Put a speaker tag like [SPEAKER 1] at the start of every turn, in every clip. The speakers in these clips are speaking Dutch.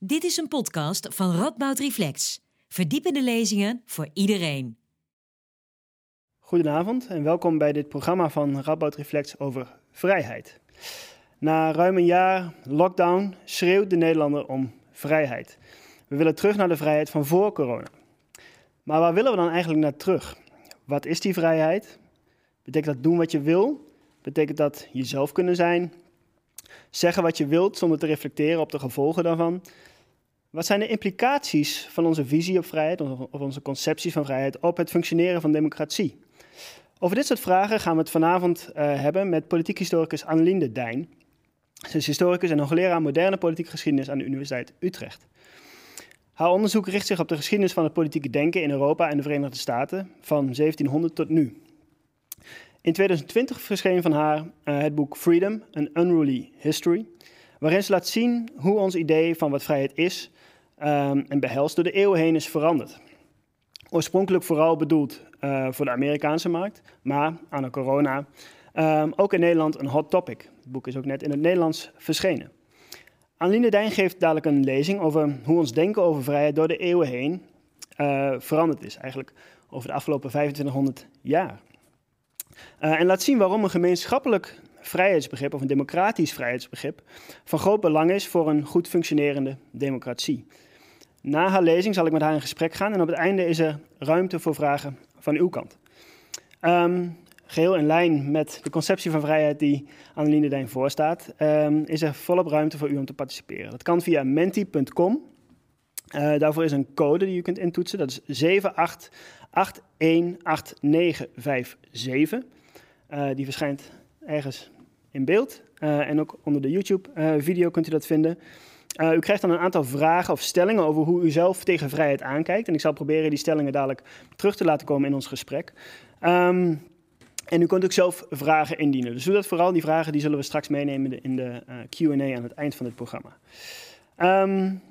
[SPEAKER 1] Dit is een podcast van Radboud Reflex. Verdiepende lezingen voor iedereen.
[SPEAKER 2] Goedenavond en welkom bij dit programma van Radboud Reflex over vrijheid. Na ruim een jaar lockdown schreeuwt de Nederlander om vrijheid. We willen terug naar de vrijheid van voor corona. Maar waar willen we dan eigenlijk naar terug? Wat is die vrijheid? Betekent dat doen wat je wil? Betekent dat jezelf kunnen zijn? Zeggen wat je wilt zonder te reflecteren op de gevolgen daarvan? Wat zijn de implicaties van onze visie op vrijheid of onze conceptie van vrijheid op het functioneren van democratie? Over dit soort vragen gaan we het vanavond uh, hebben met politiek historicus Annelien de Dijn. Ze is historicus en hoogleraar moderne politieke geschiedenis aan de Universiteit Utrecht. Haar onderzoek richt zich op de geschiedenis van het politieke denken in Europa en de Verenigde Staten van 1700 tot nu. In 2020 verscheen van haar uh, het boek Freedom, An Unruly History, waarin ze laat zien hoe ons idee van wat vrijheid is um, en behelst door de eeuwen heen is veranderd. Oorspronkelijk vooral bedoeld uh, voor de Amerikaanse markt, maar aan de corona um, ook in Nederland een hot topic. Het boek is ook net in het Nederlands verschenen. Anneline Dijn geeft dadelijk een lezing over hoe ons denken over vrijheid door de eeuwen heen uh, veranderd is. Eigenlijk over de afgelopen 2500 jaar. Uh, en laat zien waarom een gemeenschappelijk vrijheidsbegrip of een democratisch vrijheidsbegrip van groot belang is voor een goed functionerende democratie. Na haar lezing zal ik met haar in gesprek gaan en op het einde is er ruimte voor vragen van uw kant. Um, geheel in lijn met de conceptie van vrijheid die Anneline Dijn voorstaat, um, is er volop ruimte voor u om te participeren. Dat kan via menti.com. Eh, daarvoor is een code die u kunt intoetsen. Dat is 78818957. Uh, die verschijnt ergens in beeld. Uh, en ook onder de YouTube-video kunt u dat vinden. Uh, u krijgt dan een aantal vragen of stellingen over hoe u zelf tegen vrijheid aankijkt. En ik zal proberen die stellingen dadelijk terug te laten komen in ons gesprek. Um, en u kunt ook zelf vragen indienen. Dus doe dat vooral. Die vragen die zullen we straks meenemen in de, uh, Q&A aan het eind van dit programma. Um,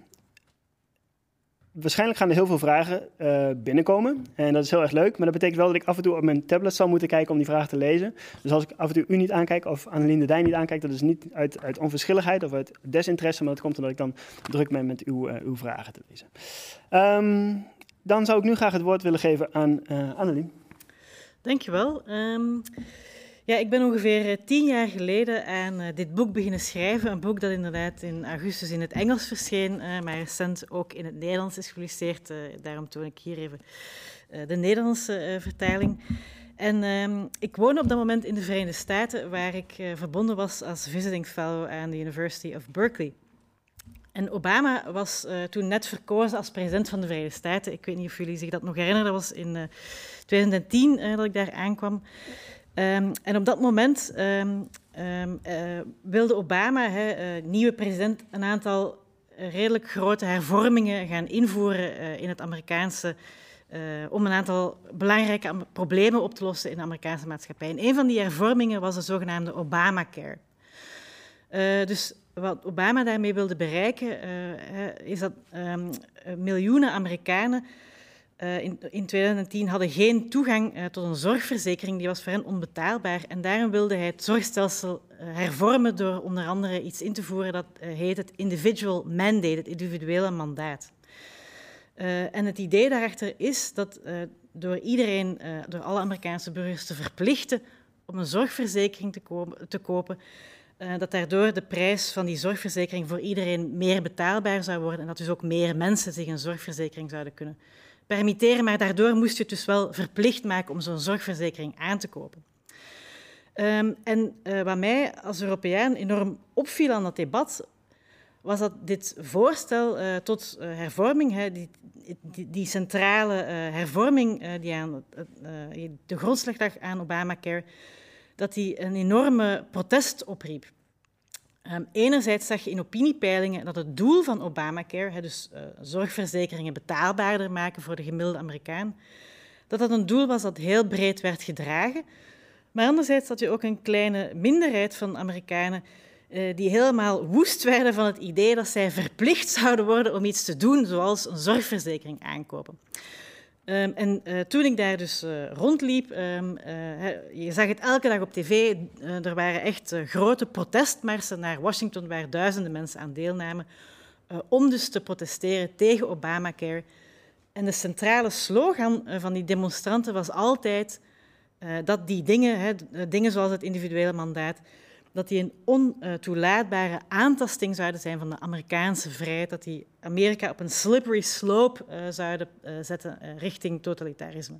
[SPEAKER 2] waarschijnlijk gaan er heel veel vragen uh, binnenkomen. En dat is heel erg leuk. Maar dat betekent wel dat ik af en toe op mijn tablet zal moeten kijken om die vragen te lezen. Dus als ik af en toe u niet aankijk of Annelien de Dijn niet aankijk, dat is niet uit, uit onverschilligheid of uit desinteresse, maar dat komt omdat ik dan druk ben met uw, uh, uw vragen te lezen. Um, dan zou ik nu graag het woord willen geven aan uh, Annelien.
[SPEAKER 3] Dankjewel. Um, ja, ik ben ongeveer eh, tien jaar geleden aan uh, dit boek beginnen schrijven. Een boek dat inderdaad in augustus in het Engels verscheen, uh, maar recent ook in het Nederlands is gepubliceerd. daarom toon ik hier even de Nederlandse vertaling. En um, ik woonde op dat moment in de Verenigde Staten, waar ik verbonden was als visiting fellow aan de University of Berkeley. En Obama was toen net verkozen als president van de Verenigde Staten. Ik weet niet of jullie zich dat nog herinneren. Dat was in uh, 2010 uh, dat ik daar aankwam. Um, en op dat moment um, um, wilde Obama, hè, nieuwe president, een aantal redelijk grote hervormingen gaan invoeren in het Amerikaanse. om een aantal belangrijke problemen op te lossen in de Amerikaanse maatschappij. En een van die hervormingen was de zogenaamde Obamacare. dus wat Obama daarmee wilde bereiken, is dat miljoenen Amerikanen uh, in, in, 2010 hadden geen toegang uh, tot een zorgverzekering, die was voor hen onbetaalbaar. En daarom wilde hij het zorgstelsel hervormen door onder andere iets in te voeren dat heet het individual mandate, het individuele mandaat. en het idee daarachter is dat door iedereen, door alle Amerikaanse burgers te verplichten om een zorgverzekering te, te kopen, dat daardoor de prijs van die zorgverzekering voor iedereen meer betaalbaar zou worden en dat dus ook meer mensen zich een zorgverzekering zouden kunnen permitteren, maar daardoor moest je het dus wel verplicht maken om zo'n zorgverzekering aan te kopen. Um, en uh, wat mij als Europeaan enorm opviel aan dat debat, was dat dit voorstel uh, tot uh, hervorming, hè, die, die, die, centrale hervorming die aan de grondslag lag aan Obamacare, dat die een enorme protest opriep. Um, enerzijds zag je in opiniepeilingen dat het doel van Obamacare, dus uh, zorgverzekeringen betaalbaarder maken voor de gemiddelde Amerikaan, dat dat een doel was dat heel breed werd gedragen. Maar anderzijds had je ook een kleine minderheid van Amerikanen uh, die helemaal woest werden van het idee dat zij verplicht zouden worden om iets te doen, zoals een zorgverzekering aankopen. Um, en uh, toen ik daar dus uh, rondliep, um, uh, je zag het elke dag op tv, er waren echt grote protestmarsen naar Washington waar duizenden mensen aan deelnamen om dus te protesteren tegen Obamacare. En de centrale slogan van die demonstranten was altijd dat die dingen, dingen zoals het individuele mandaat, dat die een ontoelaatbare aantasting zouden zijn van de Amerikaanse vrijheid, dat die Amerika op een slippery slope uh, zouden uh, zetten uh, richting totalitarisme.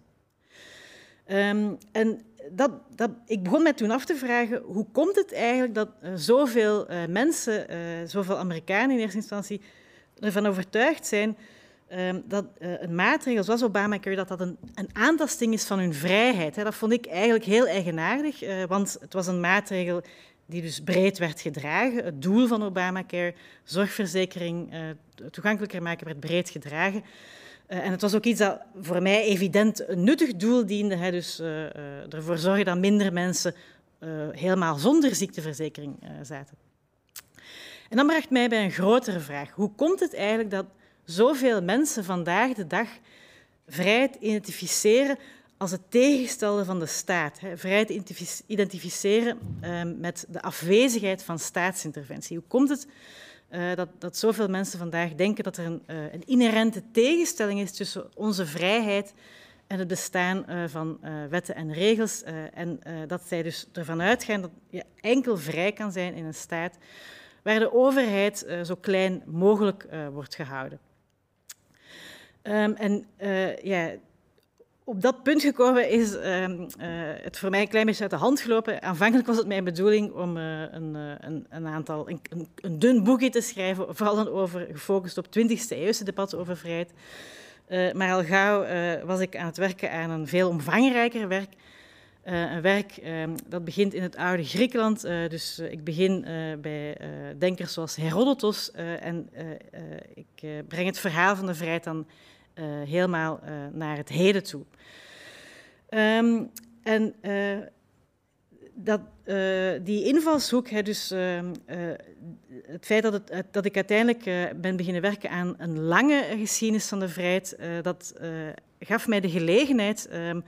[SPEAKER 3] Um, en dat, dat, ik begon mij toen af te vragen, hoe komt het eigenlijk dat zoveel mensen, zoveel Amerikanen in eerste instantie, ervan overtuigd zijn um, dat een maatregel zoals Obamacare, dat dat een, een aantasting is van hun vrijheid. Dat vond ik eigenlijk heel eigenaardig, want het was een maatregel die dus breed werd gedragen. Het doel van Obamacare, zorgverzekering uh, toegankelijker maken, werd breed gedragen. Uh, en het was ook iets dat voor mij evident een nuttig doel diende. Hè, dus uh, ervoor zorgen dat minder mensen helemaal zonder ziekteverzekering zaten. En dan bracht mij bij een grotere vraag. Hoe komt het eigenlijk dat zoveel mensen vandaag de dag vrijheid identificeren als het tegenstelde van de staat. Hè, vrijheid identificeren uh, met de afwezigheid van staatsinterventie. Hoe komt het uh, dat, dat zoveel mensen vandaag denken dat er een, uh, een, inherente tegenstelling is tussen onze vrijheid en het bestaan uh, van wetten en regels en dat zij dus ervan uitgaan dat je enkel vrij kan zijn in een staat waar de overheid zo klein mogelijk wordt gehouden. Um, en ja, op dat punt gekomen is uh, uh, het voor mij een klein beetje uit de hand gelopen. Aanvankelijk was het mijn bedoeling om uh, een, een, een, aantal, een, een, dun boekje te schrijven, vooral dan over, gefocust op 20e eeuwse debatten over vrijheid. maar al gauw was ik aan het werken aan een veel omvangrijker werk. een werk ehm, dat begint in het oude Griekenland. dus ik begin bij denkers zoals Herodotos en ik breng het verhaal van de vrijheid dan helemaal naar het heden toe. Um, en uh, dat, die invalshoek, hè, dus uh, het feit dat, het, dat ik uiteindelijk ben beginnen werken aan een lange geschiedenis van de vrijheid, dat gaf mij de gelegenheid um,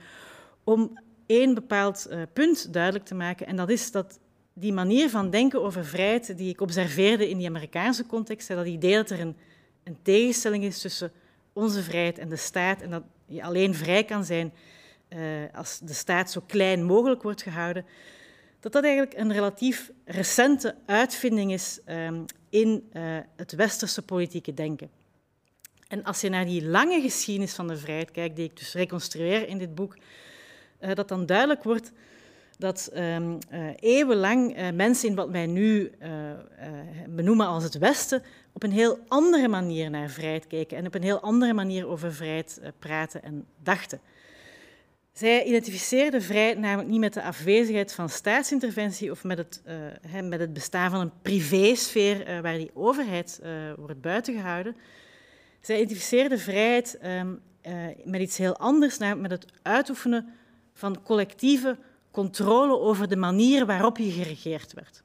[SPEAKER 3] om één bepaald punt duidelijk te maken. En dat is dat die manier van denken over vrijheid, die ik observeerde in die Amerikaanse context, dat idee dat er een, een tegenstelling is tussen onze vrijheid en de staat en dat je alleen vrij kan zijn uh, als de staat zo klein mogelijk wordt gehouden, dat dat eigenlijk een relatief recente uitvinding is um, in uh, het westerse politieke denken. En als je naar die lange geschiedenis van de vrijheid kijkt, die ik dus reconstrueer in dit boek, uh, dat dan duidelijk wordt dat um, eeuwenlang mensen in wat wij nu benoemen als het Westen op een heel andere manier naar vrijheid keken en op een heel andere manier over vrijheid praten en dachten. Zij identificeerde vrijheid namelijk niet met de afwezigheid van staatsinterventie of met het, met het bestaan van een privésfeer waar die overheid wordt buitengehouden. Zij identificeerde vrijheid um, met iets heel anders, namelijk met het uitoefenen van collectieve controle over de manier waarop je geregeerd werd.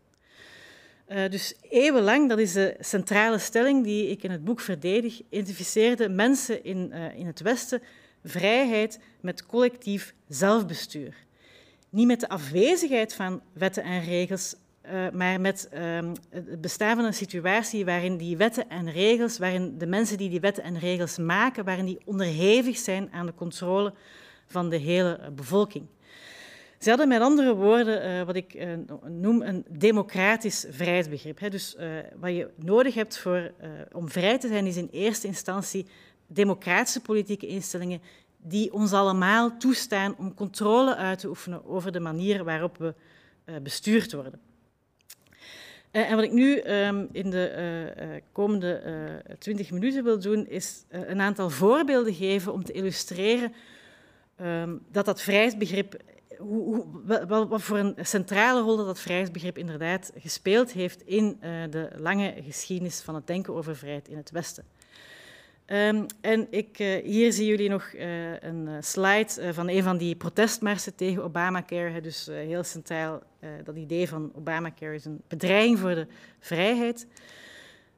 [SPEAKER 3] dus eeuwenlang, dat is de centrale stelling die ik in het boek verdedig, identificeerden mensen in, in het Westen vrijheid met collectief zelfbestuur. Niet met de afwezigheid van wetten en regels, uh, maar met um, het bestaan van een situatie waarin die wetten en regels, waarin de mensen die die wetten en regels maken, waarin die onderhevig zijn aan de controle van de hele bevolking. Ze hadden met andere woorden uh, wat ik uh, noem een democratisch vrijheidsbegrip. Hè. Dus uh, wat je nodig hebt voor, om vrij te zijn, is in eerste instantie democratische politieke instellingen die ons allemaal toestaan om controle uit te oefenen over de manier waarop we uh, bestuurd worden. Uh, en wat ik nu um, in de uh, komende twintig minuten wil doen, is een aantal voorbeelden geven om te illustreren um, dat dat vrijheidsbegrip, hoe, wat, voor een centrale rol dat vrijheidsbegrip inderdaad gespeeld heeft in de lange geschiedenis van het denken over vrijheid in het Westen. Um, en ik, uh, hier zien jullie nog uh, een slide van een van die protestmarsen tegen Obamacare. Dus heel centraal, dat idee van Obamacare is een bedreiging voor de vrijheid.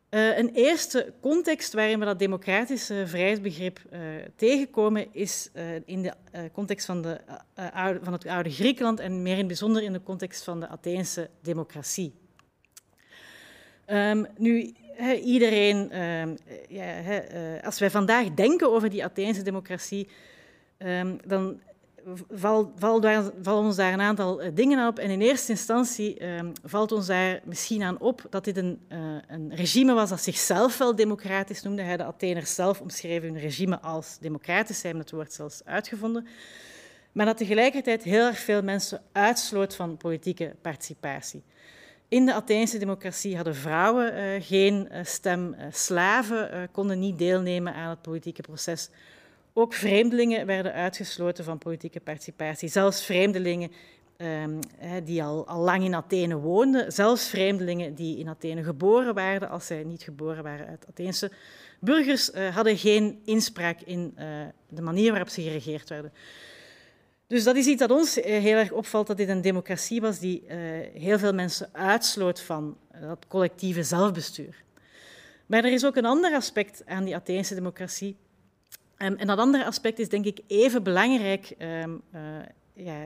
[SPEAKER 3] Een eerste context waarin we dat democratische vrijheidsbegrip tegenkomen is in de context van, de, oude, van het oude Griekenland en meer in het bijzonder in de context van de Atheense democratie. Um, nu, iedereen, ehm, ja, als wij vandaag denken over die Atheense democratie, ehm, dan vallen ons daar een aantal eh, dingen op. En in eerste instantie ehm, valt ons daar misschien aan op dat dit een, uh, een, regime was dat zichzelf wel democratisch noemde. De Atheners zelf omschreven hun regime als democratisch, zij hebben het woord zelfs uitgevonden. Maar dat tegelijkertijd heel erg veel mensen uitsloot van politieke participatie. In de Atheense democratie hadden vrouwen uh, geen stem, slaven konden niet deelnemen aan het politieke proces. Ook vreemdelingen werden uitgesloten van politieke participatie. Zelfs vreemdelingen um, die al, al, lang in Athene woonden, zelfs vreemdelingen die in Athene geboren waren, als zij niet geboren waren uit Atheense burgers, uh, hadden geen inspraak in uh, de manier waarop ze geregeerd werden. Dus dat is iets dat ons eh, heel erg opvalt, dat dit een democratie was die heel veel mensen uitsloot van dat collectieve zelfbestuur. Maar er is ook een ander aspect aan die Atheense democratie En dat andere aspect is denk ik even belangrijk, um, uh, ja,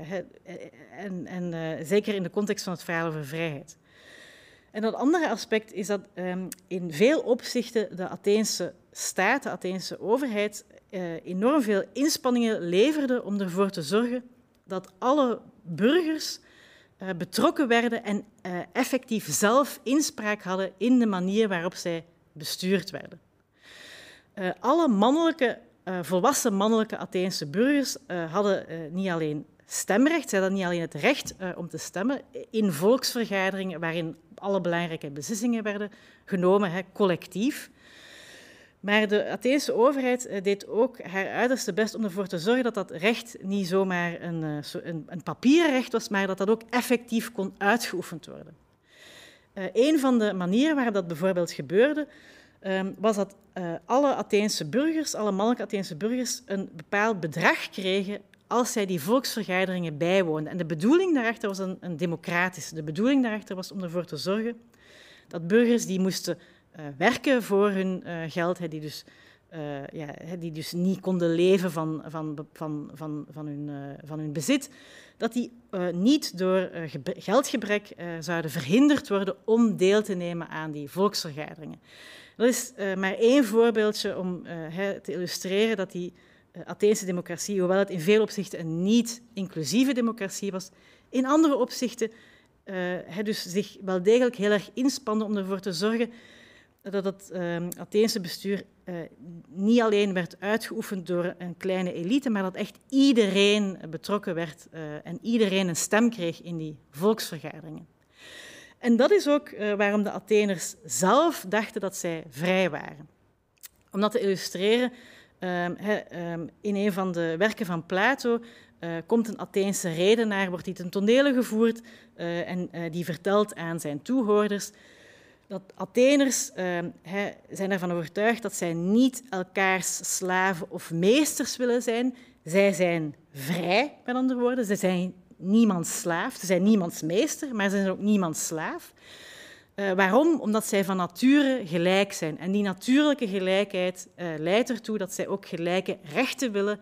[SPEAKER 3] en, en uh, zeker in de context van het verhaal over vrijheid. En dat andere aspect is dat um, in veel opzichten de Atheense staat, de Atheense overheid, uh, enorm veel inspanningen leverde om ervoor te zorgen dat alle burgers betrokken werden en effectief zelf inspraak hadden in de manier waarop zij bestuurd werden. alle mannelijke uh, volwassen mannelijke Atheense burgers uh, hadden uh, niet alleen stemrecht, ze hadden niet alleen het recht om te stemmen in volksvergaderingen waarin alle belangrijke beslissingen werden genomen, hè, collectief. Maar de Atheense overheid deed ook haar uiterste best om ervoor te zorgen dat dat recht niet zomaar een, een, een papieren recht was, maar dat dat ook effectief kon uitgeoefend worden. een van de manieren waarop dat bijvoorbeeld gebeurde, um, was dat uh, alle Atheense burgers, alle mannelijke Atheense burgers, een bepaald bedrag kregen als zij die volksvergaderingen bijwoonden. En de bedoeling daarachter was een, een democratische. De bedoeling daarachter was om ervoor te zorgen dat burgers die moesten uh, werken voor hun uh, geld, die, dus, ja, die dus niet konden leven van, van, van, van, van, hun, van hun bezit, dat die niet door geldgebrek zouden verhinderd worden om deel te nemen aan die volksvergaderingen. Dat is uh, maar één voorbeeldje om uh, te illustreren dat die uh, Atheense democratie, hoewel het in veel opzichten een niet-inclusieve democratie was, in andere opzichten dus zich wel degelijk heel erg inspande om ervoor te zorgen dat het Atheense bestuur niet alleen werd uitgeoefend door een kleine elite, maar dat echt iedereen betrokken werd en iedereen een stem kreeg in die volksvergaderingen. En dat is ook uh, waarom de Atheners zelf dachten dat zij vrij waren. Om dat te illustreren, he, um, in een van de werken van Plato uh, komt een Atheense redenaar, wordt die ten tonele gevoerd uh, en die vertelt aan zijn toehoorders dat Atheners ehm, zijn ervan overtuigd dat zij niet elkaars slaven of meesters willen zijn. Zij zijn vrij, met andere woorden. Zij zijn niemands slaaf. Ze zijn niemands meester, maar ze zijn ook niemands slaaf. Uh, waarom? Omdat zij van nature gelijk zijn. En die natuurlijke gelijkheid uh, leidt ertoe dat zij ook gelijke rechten willen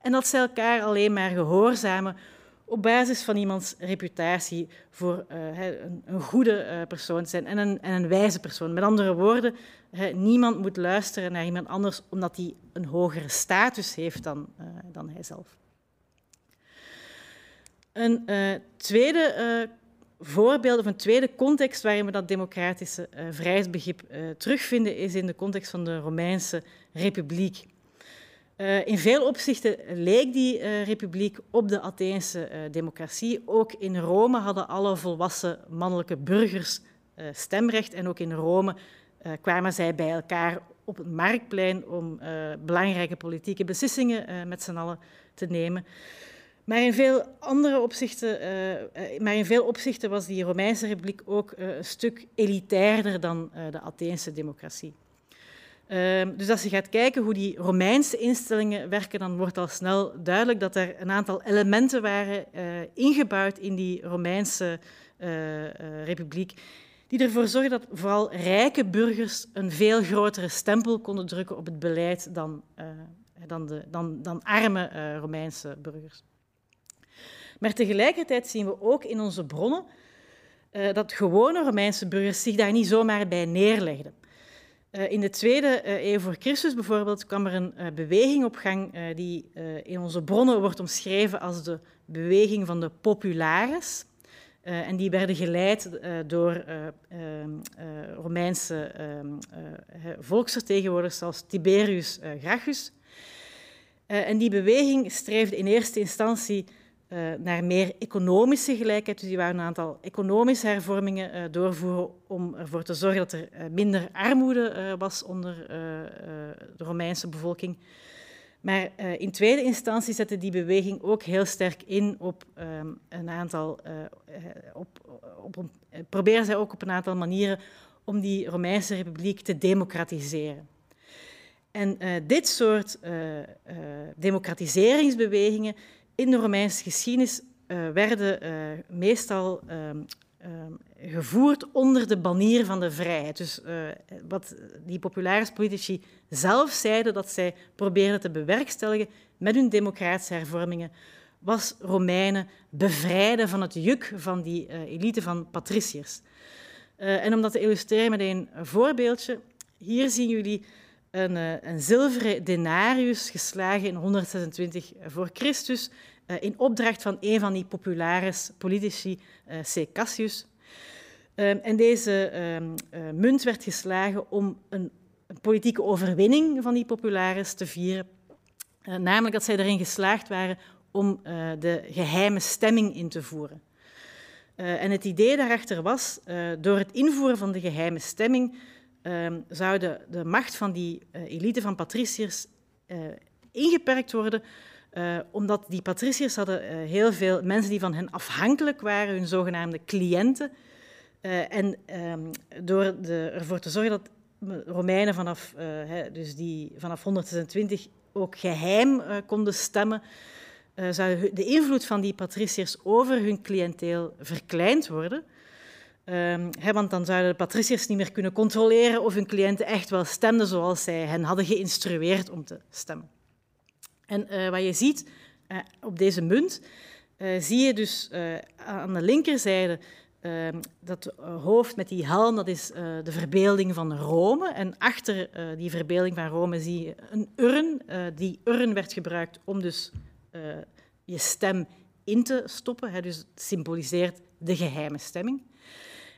[SPEAKER 3] en dat zij elkaar alleen maar gehoorzamen op basis van iemands reputatie voor uh, een, een, goede persoon te zijn en een, en een, wijze persoon. Met andere woorden, niemand moet luisteren naar iemand anders omdat hij een hogere status heeft dan, dan hijzelf. Een uh, tweede uh, voorbeeld of een tweede context waarin we dat democratische uh, vrijheidsbegrip terugvinden is in de context van de Romeinse Republiek. in veel opzichten leek die republiek op de Atheense democratie. Ook in Rome hadden alle volwassen mannelijke burgers stemrecht en ook in Rome kwamen zij bij elkaar op het marktplein om belangrijke politieke beslissingen met z'n allen te nemen. Maar in veel andere opzichten, uh, maar in veel opzichten was die Romeinse Republiek ook uh, een stuk elitairder dan de Atheense democratie. Ehm, dus als je gaat kijken hoe die Romeinse instellingen werken, dan wordt al snel duidelijk dat er een aantal elementen waren ingebouwd in die Romeinse Republiek, die ervoor zorgen dat vooral rijke burgers een veel grotere stempel konden drukken op het beleid dan, dan, de, dan, dan arme Romeinse burgers. Maar tegelijkertijd zien we ook in onze bronnen uh, dat gewone Romeinse burgers zich daar niet zomaar bij neerlegden. in de tweede eeuw voor Christus bijvoorbeeld kwam er een beweging op gang die in onze bronnen wordt omschreven als de beweging van de populares. en die werden geleid door ehm, Romeinse ehm, volksvertegenwoordigers zoals Tiberius Gracchus. en die beweging streefde in eerste instantie uh, naar meer economische gelijkheid. Dus die waren een aantal economische hervormingen uh, doorvoeren om ervoor te zorgen dat er uh, minder armoede was onder de Romeinse bevolking. Maar in tweede instantie zette die beweging ook heel sterk in op um, een aantal. op, op, zij ook op een aantal manieren om die Romeinse republiek te democratiseren. En dit soort democratiseringsbewegingen in de Romeinse geschiedenis uh, werden uh, meestal uh, gevoerd onder de banier van de vrijheid. Dus eh, wat die populaire politici zelf zeiden dat zij probeerden te bewerkstelligen met hun democratische hervormingen, was Romeinen bevrijden van het juk van die elite van patriciërs. en om dat te illustreren met een voorbeeldje, hier zien jullie een, een zilveren denarius geslagen in 126 voor Christus uh, in opdracht van een van die populares politici, uh, C. Cassius. Um, en deze uh, munt werd geslagen om een, een, politieke overwinning van die populares te vieren. namelijk dat zij erin geslaagd waren om de geheime stemming in te voeren. en het idee daarachter was, door het invoeren van de geheime stemming um, zou de, macht van die elite van patriciërs ingeperkt worden uh, omdat die patriciërs hadden heel veel mensen die van hen afhankelijk waren, hun zogenaamde cliënten. En um, door de, ervoor te zorgen dat Romeinen vanaf, he, dus die vanaf 126 ook geheim konden stemmen, zou de invloed van die patriciërs over hun cliënteel verkleind worden. He, want dan zouden de patriciërs niet meer kunnen controleren of hun cliënten echt wel stemden zoals zij hen hadden geïnstrueerd om te stemmen. En uh, wat je ziet uh, op deze munt, uh, zie je dus aan de linkerzijde ehm, dat hoofd met die helm, dat is de verbeelding van Rome. En achter die verbeelding van Rome zie je een urn. die urn werd gebruikt om dus je stem in te stoppen. Dus het symboliseert de geheime stemming.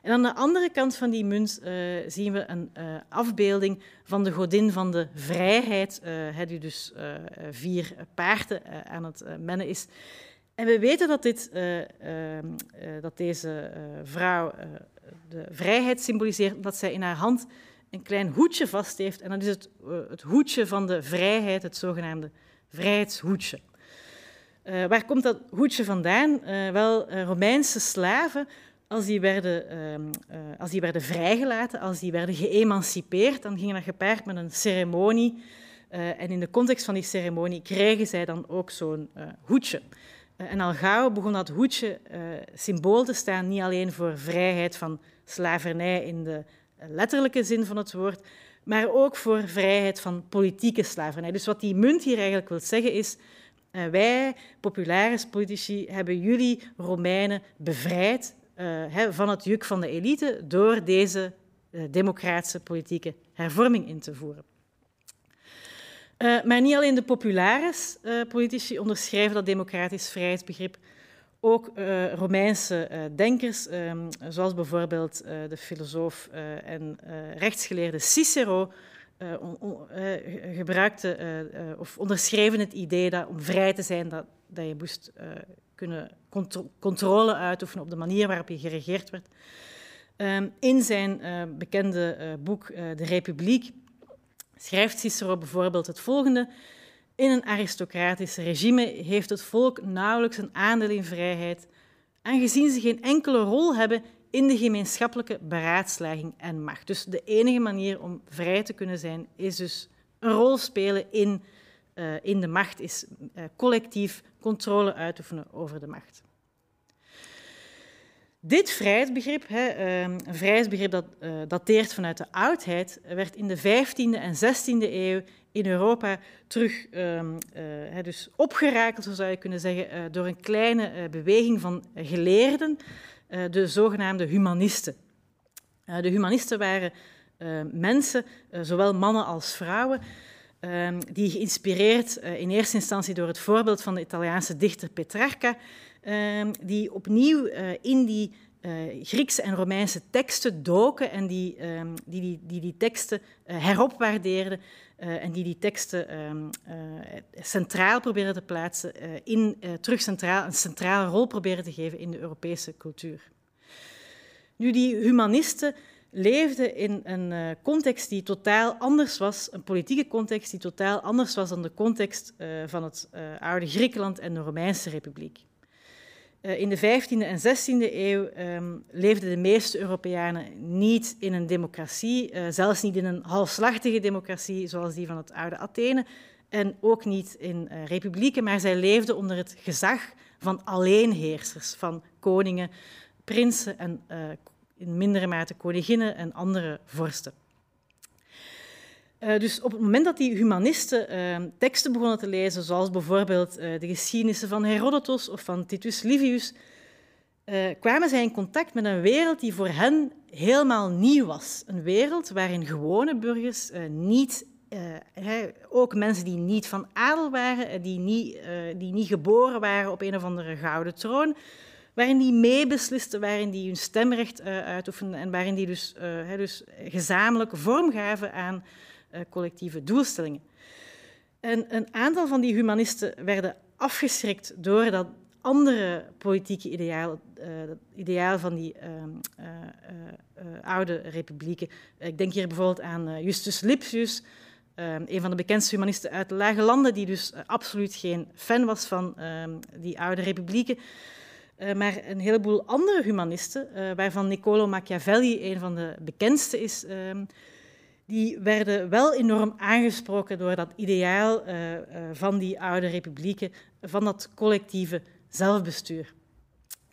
[SPEAKER 3] En aan de andere kant van die munt uh, zien we een uh, afbeelding van de godin van de vrijheid, uh, die dus vier paarden aan het mennen is. En we weten dat, dit, ehm, dat deze vrouw de vrijheid symboliseert, omdat zij in haar hand een klein hoedje vast heeft. En dat is het, het hoedje van de vrijheid, het zogenaamde vrijheidshoedje. waar komt dat hoedje vandaan? wel, Romeinse slaven als die, werden, uh, als die werden vrijgelaten, als die werden geëmancipeerd, dan ging dat gepaard met een ceremonie. Uh, en in de context van die ceremonie kregen zij dan ook zo'n uh, hoedje. en al gauw begon dat hoedje symbool te staan, niet alleen voor vrijheid van slavernij in de letterlijke zin van het woord, maar ook voor vrijheid van politieke slavernij. Dus wat die munt hier eigenlijk wil zeggen is, wij, popularis politici, hebben jullie Romeinen bevrijd uh, van het juk van de elite door deze uh, democratische politieke hervorming in te voeren. Uh, maar niet alleen de populares politici onderschrijven dat democratisch vrijheidsbegrip, ook Romeinse denkers, ehm, zoals bijvoorbeeld de filosoof en rechtsgeleerde Cicero, gebruikte of onderschreven het idee dat om vrij te zijn, dat, dat je moest kunnen controle uitoefenen op de manier waarop je geregeerd werd. Ehm, in zijn uh, bekende uh, boek uh, De Republiek schrijft Cicero bijvoorbeeld het volgende. In een aristocratisch regime heeft het volk nauwelijks een aandeel in vrijheid, aangezien ze geen enkele rol hebben in de gemeenschappelijke beraadslaging en macht. Dus de enige manier om vrij te kunnen zijn is dus een rol spelen in uh, in de macht is uh, collectief controle uitoefenen over de macht. Dit vrijheidsbegrip, hè, ehm, een vrijheidsbegrip dat uh, dateert vanuit de oudheid, werd in de 15e en 16e eeuw in Europa terug uh, dus opgerakeld, zo zou je kunnen zeggen, door een kleine beweging van geleerden, de zogenaamde humanisten. de humanisten waren mensen, zowel mannen als vrouwen, ehm, die geïnspireerd in eerste instantie door het voorbeeld van de Italiaanse dichter Petrarca, ehm, die opnieuw in die Griekse en Romeinse teksten doken en die ehm, die, die, die, die teksten heropwaardeerden en die die teksten centraal proberen te plaatsen, in, terug centraal, een centrale rol proberen te geven in de Europese cultuur. Nu, die humanisten leefden in een context die totaal anders was, een politieke context die totaal anders was dan de context van het oude Griekenland en de Romeinse Republiek. Eh, in de 15e en 16e eeuw um, leefden de meeste Europeanen niet in een democratie, uh, zelfs niet in een halfslachtige democratie zoals die van het oude Athene, en ook niet in uh, republieken, maar zij leefden onder het gezag van alleenheersers, van koningen, prinsen en in mindere mate koninginnen en andere vorsten. Uh, dus op het moment dat die humanisten uh, teksten begonnen te lezen, zoals bijvoorbeeld uh, de geschiedenissen van Herodotus of van Titus Livius, kwamen zij in contact met een wereld die voor hen helemaal nieuw was. Een wereld waarin gewone burgers niet, ook mensen die niet van adel waren, die niet, die niet geboren waren op een of andere gouden troon, waarin die meebeslisten, waarin die hun stemrecht uitoefenden en waarin die dus, dus gezamenlijk vorm gaven aan uh, collectieve doelstellingen. En een aantal van die humanisten werden afgeschrikt door dat andere politieke ideaal, uh, ideaal van die uh, oude republieken. Ik denk hier bijvoorbeeld aan Justus Lipsius, een van de bekendste humanisten uit de Lage Landen, die dus absoluut geen fan was van ehm, die oude republieken. Maar een heleboel andere humanisten, waarvan Niccolo Machiavelli een van de bekendste is, ehm, die werden wel enorm aangesproken door dat ideaal uh, van die oude republieken, van dat collectieve zelfbestuur.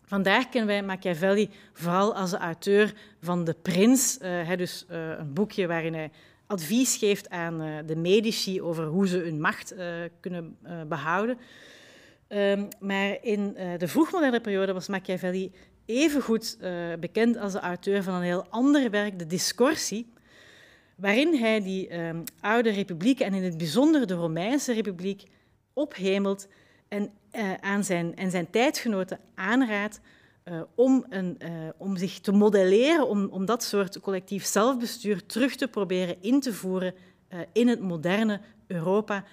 [SPEAKER 3] Vandaar kennen wij Machiavelli vooral als de auteur van De Prins, uh, dus een boekje waarin hij advies geeft aan de Medici over hoe ze hun macht kunnen behouden. Um, maar in de vroegmoderne periode was Machiavelli evengoed bekend als de auteur van een heel ander werk, De Discorsi, waarin hij die um, oude republieken en in het bijzonder de Romeinse republiek ophemelt en, uh, aan zijn, en zijn tijdgenoten aanraadt uh, om, een, uh, om zich te modelleren, om, om dat soort collectief zelfbestuur terug te proberen in te voeren in het moderne Europa,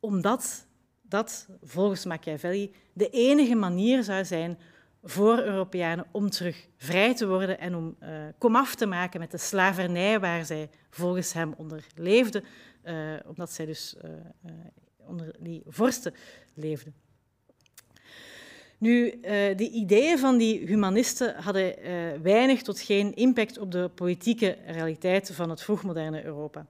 [SPEAKER 3] omdat dat volgens Machiavelli de enige manier zou zijn voor Europeanen om terug vrij te worden en om uh, komaf te maken met de slavernij waar zij volgens hem onder leefden, uh, omdat zij dus uh, onder die vorsten leefden. Nu, de ideeën van die humanisten hadden weinig tot geen impact op de politieke realiteit van het vroegmoderne Europa.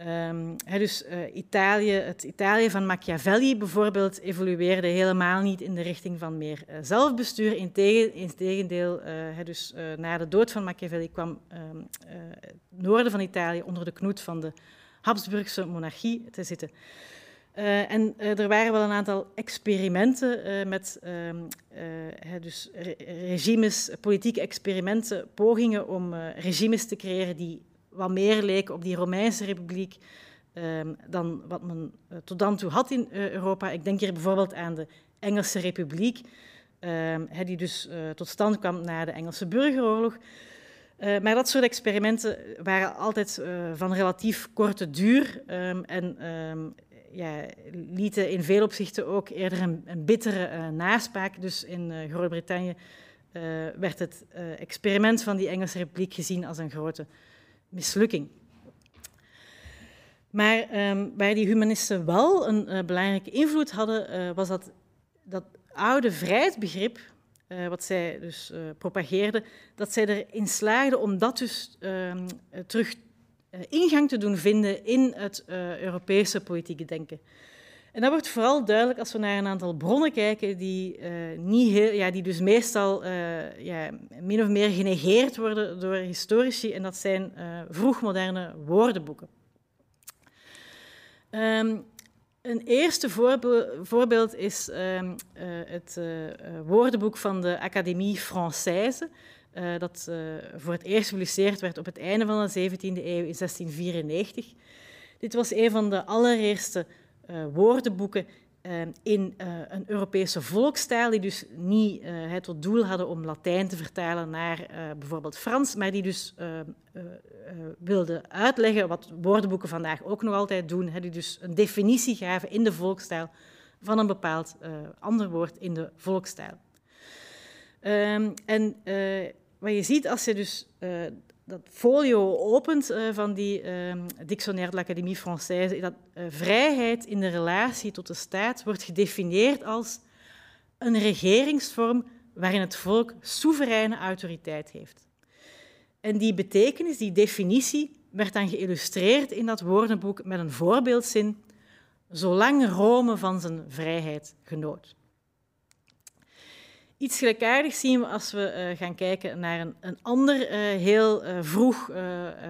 [SPEAKER 3] Um, dus uh, Italië, het Italië van Machiavelli bijvoorbeeld evolueerde helemaal niet in de richting van meer uh, zelfbestuur. Integendeel, tegendeel, uh, dus na de dood van Machiavelli kwam het noorden van Italië onder de knoet van de Habsburgse monarchie te zitten. en er waren wel een aantal experimenten met um, dus re regimes, politieke experimenten, pogingen om regimes te creëren die wat meer leek op die Romeinse republiek um, dan wat men uh, tot dan toe had in uh, Europa. Ik denk hier bijvoorbeeld aan de Engelse Republiek, um, die dus uh, tot stand kwam na de Engelse burgeroorlog. maar dat soort experimenten waren altijd van relatief korte duur um, en ja, lieten in veel opzichten ook eerder een, een bittere naspraak. Dus in Groot-Brittannië werd het experiment van die Engelse Republiek gezien als een grote mislukking. Maar um, waar die humanisten wel een uh, belangrijke invloed hadden, uh, was dat, dat oude vrijheidsbegrip, uh, wat zij dus propageerden, dat zij erin slaagden om dat dus ehm, terug ingang te doen vinden in het Europese politieke denken. En dat wordt vooral duidelijk als we naar een aantal bronnen kijken die, uh, niet heel, ja, die dus meestal uh, ja, min of meer genegeerd worden door historici. En dat zijn uh, vroegmoderne woordenboeken. Um, een eerste voorbeeld is um, het woordenboek van de Académie Française. dat voor het eerst gepubliceerd werd op het einde van de 17e eeuw in 1694. Dit was een van de allereerste woordenboeken in een Europese volkstaal, die dus niet het tot doel hadden om Latijn te vertalen naar bijvoorbeeld Frans, maar die dus wilden uitleggen wat woordenboeken vandaag ook nog altijd doen, die dus een definitie gaven in de volkstaal van een bepaald ander woord in de volkstaal. Um, en wat je ziet als je dus dat folio opent uh, van die um, Dictionnaire de l'Académie Française, dat vrijheid in de relatie tot de staat wordt gedefinieerd als een regeringsvorm waarin het volk soevereine autoriteit heeft. En die betekenis, die definitie, werd dan geïllustreerd in dat woordenboek met een voorbeeldzin, zolang Rome van zijn vrijheid genoot. Iets gelijkaardigs zien we als we uh, gaan kijken naar een, een ander uh, heel uh, vroeg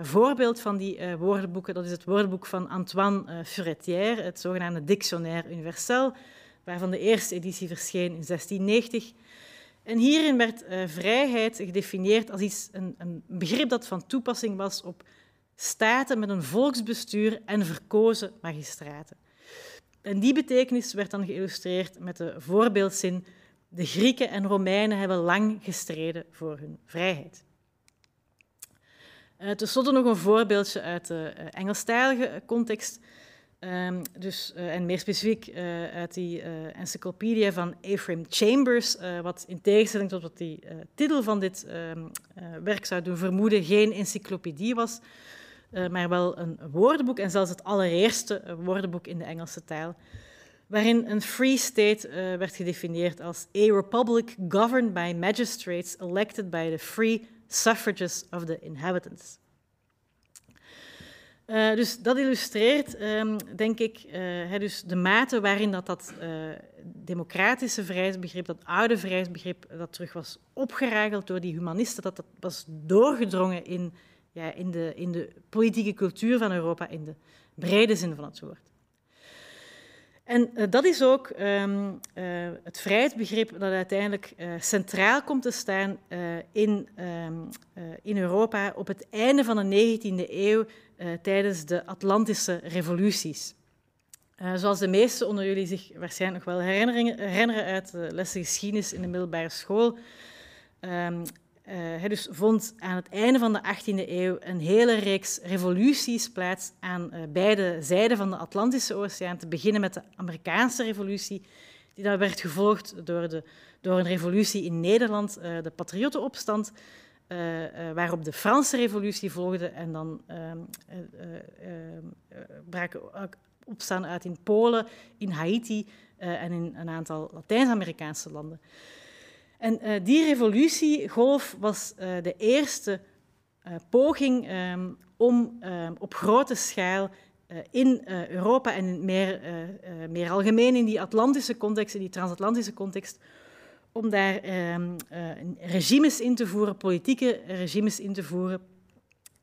[SPEAKER 3] voorbeeld van die woordenboeken. Dat is het woordenboek van Antoine Furetière, het zogenaamde Dictionnaire Universel, waarvan de eerste editie verscheen in 1690. En hierin werd vrijheid gedefinieerd als iets, een, een begrip dat van toepassing was op staten met een volksbestuur en verkozen magistraten. En die betekenis werd dan geïllustreerd met de voorbeeldzin de Grieken en Romeinen hebben lang gestreden voor hun vrijheid. Uh, Ten slotte nog een voorbeeldje uit de uh, Engelstalige context. Um, dus, uh, en meer specifiek uit die encyclopedie van Ephraim Chambers, wat in tegenstelling tot wat die titel van dit ehm, werk zou doen vermoeden, geen encyclopedie was, maar wel een woordenboek en zelfs het allereerste woordenboek in de Engelse taal waarin een free state uh, werd gedefinieerd als a republic governed by magistrates elected by the free suffrages of the inhabitants. Uh, dus dat illustreert, um, denk ik, uh, dus de mate waarin dat, dat democratische vrijheidsbegrip, dat oude vrijheidsbegrip, dat terug was opgerakeld door die humanisten, dat dat was doorgedrongen in, ja, in, de, in de politieke cultuur van Europa, in de brede zin van het woord. En uh, dat is ook um, uh, het vrijheidsbegrip dat uiteindelijk uh, centraal komt te staan in, um, in Europa op het einde van de 19e eeuw tijdens de Atlantische revoluties. zoals de meesten onder jullie zich waarschijnlijk nog wel herinneren uit de lessen geschiedenis in de middelbare school, um, uh, dus vond aan het einde van de 18e eeuw een hele reeks revoluties plaats aan uh, beide zijden van de Atlantische Oceaan. Te beginnen met de Amerikaanse revolutie, die dan werd gevolgd door, de, door een revolutie in Nederland, uh, de Patriottenopstand, waarop de Franse revolutie volgde en dan ehm, braken opstaan uit in Polen, in Haiti en in een aantal Latijns-Amerikaanse landen. En uh, die revolutiegolf was uh, de eerste uh, poging um, om um, op grote schaal in Europa en meer, meer algemeen in die Atlantische context, in die transatlantische context, om daar um, regimes in te voeren, politieke regimes in te voeren,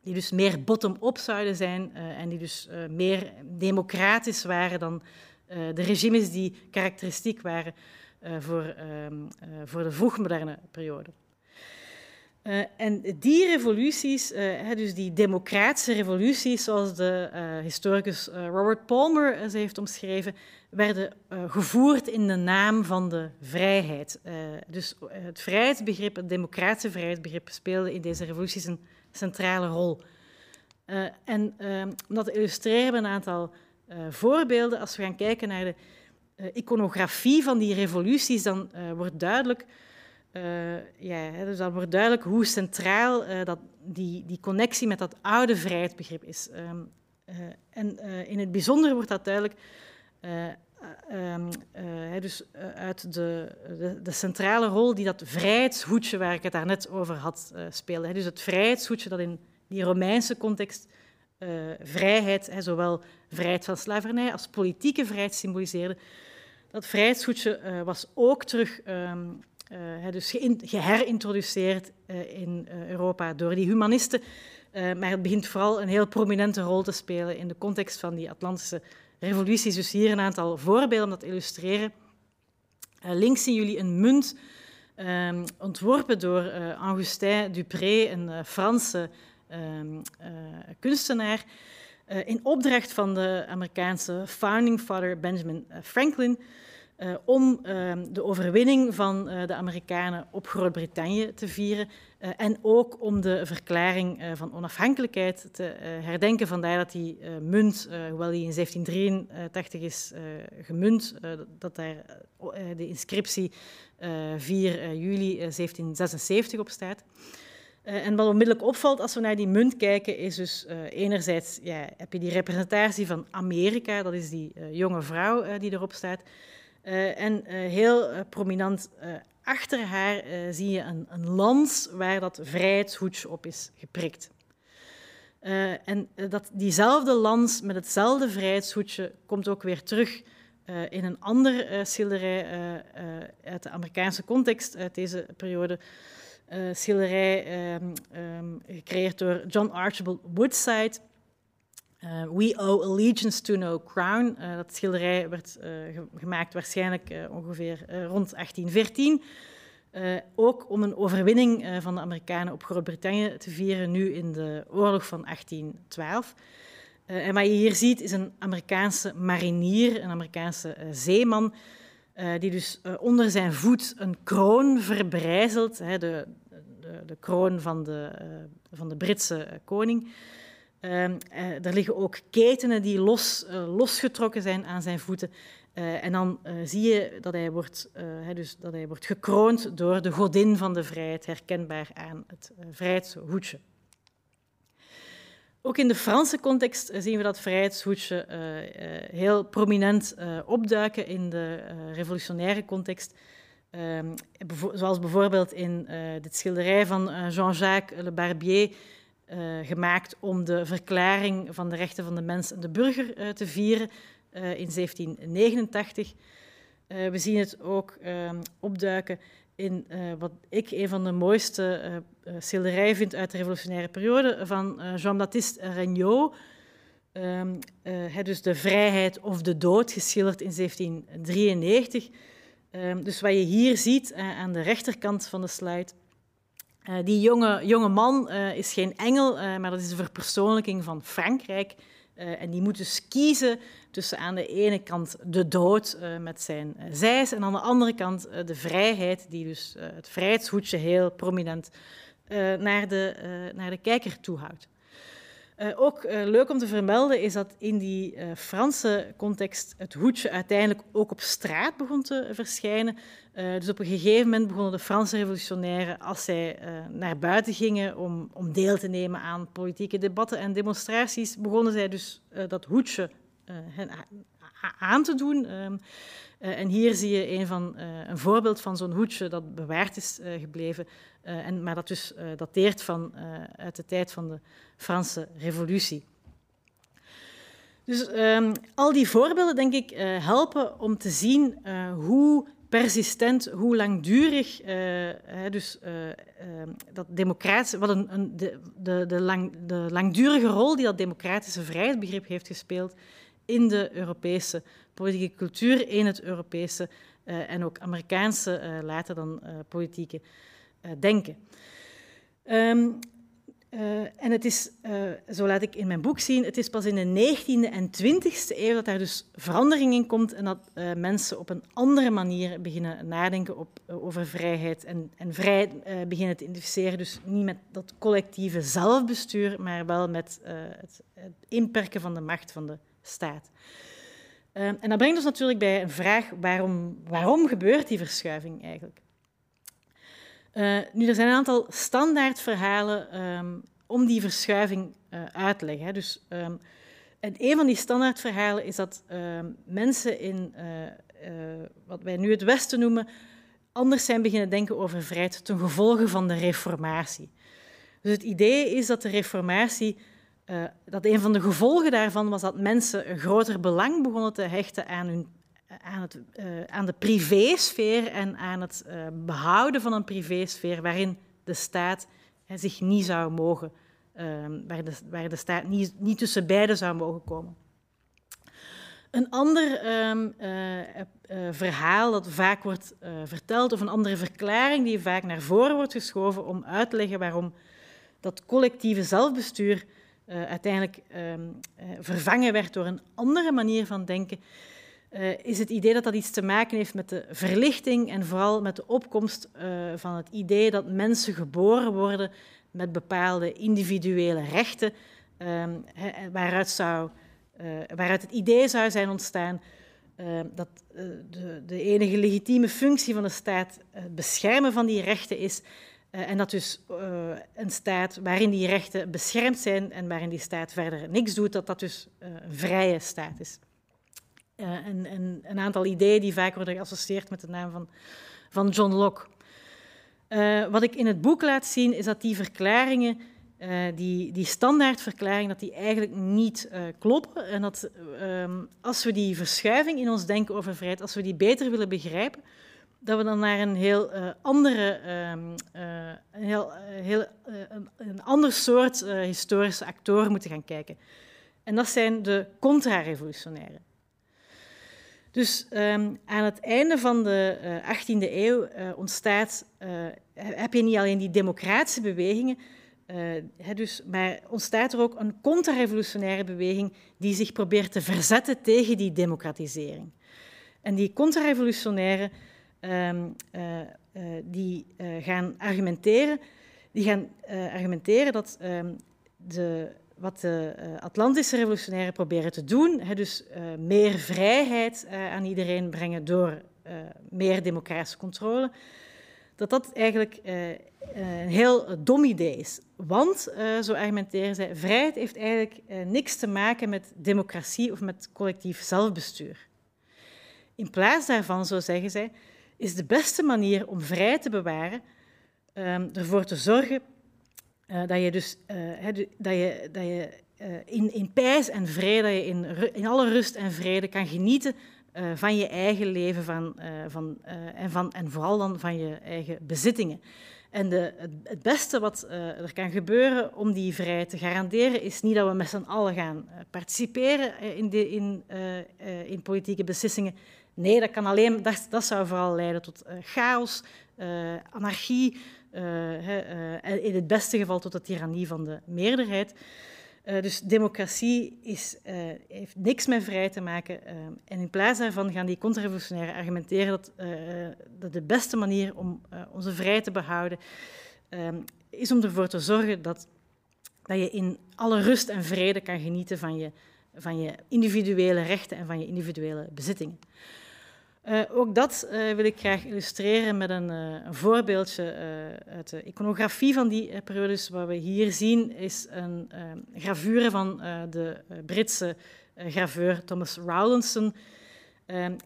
[SPEAKER 3] die dus meer bottom-up zouden zijn en die dus meer democratisch waren dan de regimes die karakteristiek waren voor, uh, voor de vroegmoderne periode. Uh, en die revoluties, dus die democratische revoluties, zoals de historicus Robert Palmer ze heeft omschreven, werden gevoerd in de naam van de vrijheid. dus het vrijheidsbegrip, het democratische vrijheidsbegrip, speelde in deze revoluties een centrale rol. en om dat te illustreren een aantal voorbeelden, als we gaan kijken naar de iconografie van die revoluties, dan uh, wordt duidelijk, uh, ja, dus dan wordt duidelijk hoe centraal dat die, die connectie met dat oude vrijheidsbegrip is. Um, en in het bijzonder wordt dat duidelijk um, dus, uit de, de, de, centrale rol die dat vrijheidshoedje, waar ik het daarnet over had, speelde. dus het vrijheidshoedje dat in die Romeinse context vrijheid, zowel vrijheid van slavernij als politieke vrijheid symboliseerde, dat vrijheidsgoedje uh, was ook terug um, uh, dus geherintroduceerd uh, in Europa door die humanisten. maar het begint vooral een heel prominente rol te spelen in de context van die Atlantische revoluties. Dus hier een aantal voorbeelden om dat te illustreren. links zien jullie een munt ehm, ontworpen door Augustin Dupré, een Franse ehm, kunstenaar, in opdracht van de Amerikaanse founding father Benjamin Franklin. Uh, om uh, de overwinning van de Amerikanen op Groot-Brittannië te vieren en ook om de verklaring van onafhankelijkheid te herdenken. Vandaar dat die munt, hoewel die in 1783 is gemunt, dat daar de inscriptie 4 juli 1776 op staat. En wat onmiddellijk opvalt als we naar die munt kijken, is dus enerzijds ja, heb je die representatie van Amerika, dat is die jonge vrouw die erop staat. En heel prominent achter haar zie je een, een, lans waar dat vrijheidshoedje op is geprikt. en dat, diezelfde lans met hetzelfde vrijheidshoedje komt ook weer terug in een ander schilderij uit de Amerikaanse context uit deze periode. Schilderij ehm, ehm, gecreëerd door John Archibald Woodside. Uh, We Owe Allegiance to No Crown. Uh, dat schilderij werd gemaakt waarschijnlijk ongeveer rond 1814. ook om een overwinning van de Amerikanen op Groot-Brittannië te vieren, nu in de oorlog van 1812. en wat je hier ziet is een Amerikaanse marinier, een Amerikaanse zeeman, die dus onder zijn voet een kroon verbrijzelt, de, de, de kroon van de, van de Britse koning. Uh, er liggen ook ketenen die los, losgetrokken zijn aan zijn voeten. En dan zie je dat hij, wordt, dus dat hij wordt gekroond door de godin van de vrijheid, herkenbaar aan het vrijheidshoedje. Ook in de Franse context zien we dat vrijheidshoedje heel prominent opduiken in de revolutionaire context. Ehm, zoals bijvoorbeeld in dit schilderij van Jean-Jacques Le Barbier, gemaakt om de verklaring van de rechten van de mens en de burger te vieren in 1789. we zien het ook ehm, opduiken in wat ik een van de mooiste schilderijen vind uit de revolutionaire periode van Jean-Baptiste Regnault. Um, dus de vrijheid of de dood, geschilderd in 1793. Um, dus wat je hier ziet aan de rechterkant van de slide, uh, die jonge, jonge man uh, is geen engel, uh, maar dat is de verpersoonlijking van Frankrijk. En die moet dus kiezen tussen aan de ene kant de dood met zijn zijs en aan de andere kant de vrijheid, die dus het vrijheidshoedje heel prominent naar, de, naar de kijker toehoudt. Uh, ook uh, leuk om te vermelden is dat in die uh, Franse context het hoedje uiteindelijk ook op straat begon te verschijnen. dus op een gegeven moment begonnen de Franse revolutionairen, als zij naar buiten gingen om, om deel te nemen aan politieke debatten en demonstraties, begonnen zij dus dat hoedje aan te doen. Ehm, en hier zie je een, van, een voorbeeld van zo'n hoedje dat bewaard is gebleven, en, maar dat dus dateert van, uit de tijd van de Franse Revolutie. Dus um, al die voorbeelden, denk ik, helpen om te zien hoe persistent, hoe langdurig dus, ehm, dat democratische, wat een, een, de, de, de, lang, de langdurige rol die dat democratische vrijheidsbegrip heeft gespeeld in de Europese politieke cultuur, in het Europese en ook Amerikaanse, later dan politieke denken. Uh, en het is, uh, zo laat ik in mijn boek zien, het is pas in de 19e en 20e eeuw dat daar dus verandering in komt en dat uh, mensen op een andere manier beginnen nadenken op, over vrijheid en, en vrijheid beginnen te identificeren. Dus niet met dat collectieve zelfbestuur, maar wel met het, inperken van de macht van de staat. en dat brengt ons natuurlijk bij een vraag, waarom, waarom gebeurt die verschuiving eigenlijk? Uh, nu, er zijn een aantal standaardverhalen um, om die verschuiving uh, uit te leggen. Hè. Dus, en een van die standaardverhalen is dat mensen in uh, wat wij nu het Westen noemen, anders zijn beginnen denken over vrijheid ten gevolge van de reformatie. Dus het idee is dat de reformatie, dat een van de gevolgen daarvan was dat mensen een groter belang begonnen te hechten aan hun aan, het, uh, aan de privésfeer en aan het uh, behouden van een privésfeer waarin de staat zich niet zou mogen, ehm, waar, de, waar de staat niet, niet tussen beiden zou mogen komen. Een ander ehm, verhaal dat vaak wordt verteld, of een andere verklaring die vaak naar voren wordt geschoven om uit te leggen waarom dat collectieve zelfbestuur uiteindelijk ehm, vervangen werd door een andere manier van denken, uh, is het idee dat dat iets te maken heeft met de verlichting en vooral met de opkomst uh, van het idee dat mensen geboren worden met bepaalde individuele rechten, uh, waaruit, zou, uh, waaruit het idee zou zijn ontstaan dat de, de, enige legitieme functie van de staat het beschermen van die rechten is. En dat dus een staat waarin die rechten beschermd zijn en waarin die staat verder niks doet, dat dat dus een vrije staat is. En, en, een aantal ideeën die vaak worden geassocieerd met de naam van, van John Locke. Wat ik in het boek laat zien, is dat die verklaringen, die, die standaardverklaringen, dat die eigenlijk niet kloppen. En dat um, als we die verschuiving in ons denken over vrijheid, als we die beter willen begrijpen, dat we dan naar een heel andere, um, een, heel, heel, een, een ander soort historische actoren moeten gaan kijken. En dat zijn de contra-revolutionairen. Dus um, aan het einde van de uh, eh, 18e eeuw ontstaat, heb je niet alleen die democratische bewegingen, dus, maar ontstaat er ook een contra-revolutionaire beweging die zich probeert te verzetten tegen die democratisering. En die contra-revolutionairen um, die gaan argumenteren, die gaan argumenteren dat um, de wat de Atlantische revolutionairen proberen te doen. Dus meer vrijheid aan iedereen brengen door meer democratische controle. Dat dat eigenlijk een heel dom idee is. Want, zo argumenteren zij, vrijheid heeft eigenlijk niks te maken met democratie of met collectief zelfbestuur. In plaats daarvan, zo zeggen zij, is de beste manier om vrijheid te bewaren um, ervoor te zorgen uh, dat je dus uh, dat je, dat je uh, in, in pijs en vrede, dat je in, in alle rust en vrede kan genieten van je eigen leven van, van, en, van, en vooral dan van je eigen bezittingen. En de, het, het, beste wat er kan gebeuren om die vrijheid te garanderen, is niet dat we met z'n allen gaan participeren in, de, in, in politieke beslissingen. Nee, dat, kan alleen, dat, dat zou vooral leiden tot chaos, anarchie, uh, in het beste geval tot de tirannie van de meerderheid. Dus democratie is, heeft niks met vrijheid te maken. en in plaats daarvan gaan die contra-revolutionairen argumenteren dat, dat de beste manier om onze vrijheid te behouden is om ervoor te zorgen dat, dat je in alle rust en vrede kan genieten van je, van je individuele rechten en van je individuele bezittingen. Uh, ook dat uh, wil ik graag illustreren met een, een voorbeeldje uit de iconografie van die periode. Wat we hier zien is een gravure van de Britse graveur Thomas Rowlandson,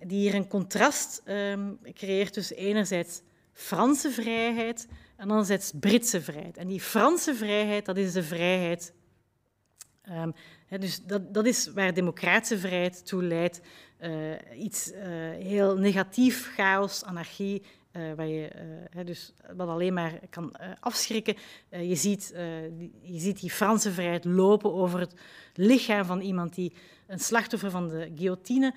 [SPEAKER 3] die hier een contrast um, creëert tussen enerzijds Franse vrijheid en anderzijds Britse vrijheid. En die Franse vrijheid, dat is de vrijheid um, dus dat, dat, is waar democratische vrijheid toe leidt. Uh, iets uh, heel negatief, chaos, anarchie, waar je, dus wat alleen maar kan afschrikken. je, ziet, je ziet die Franse vrijheid lopen over het lichaam van iemand die een slachtoffer van de guillotine.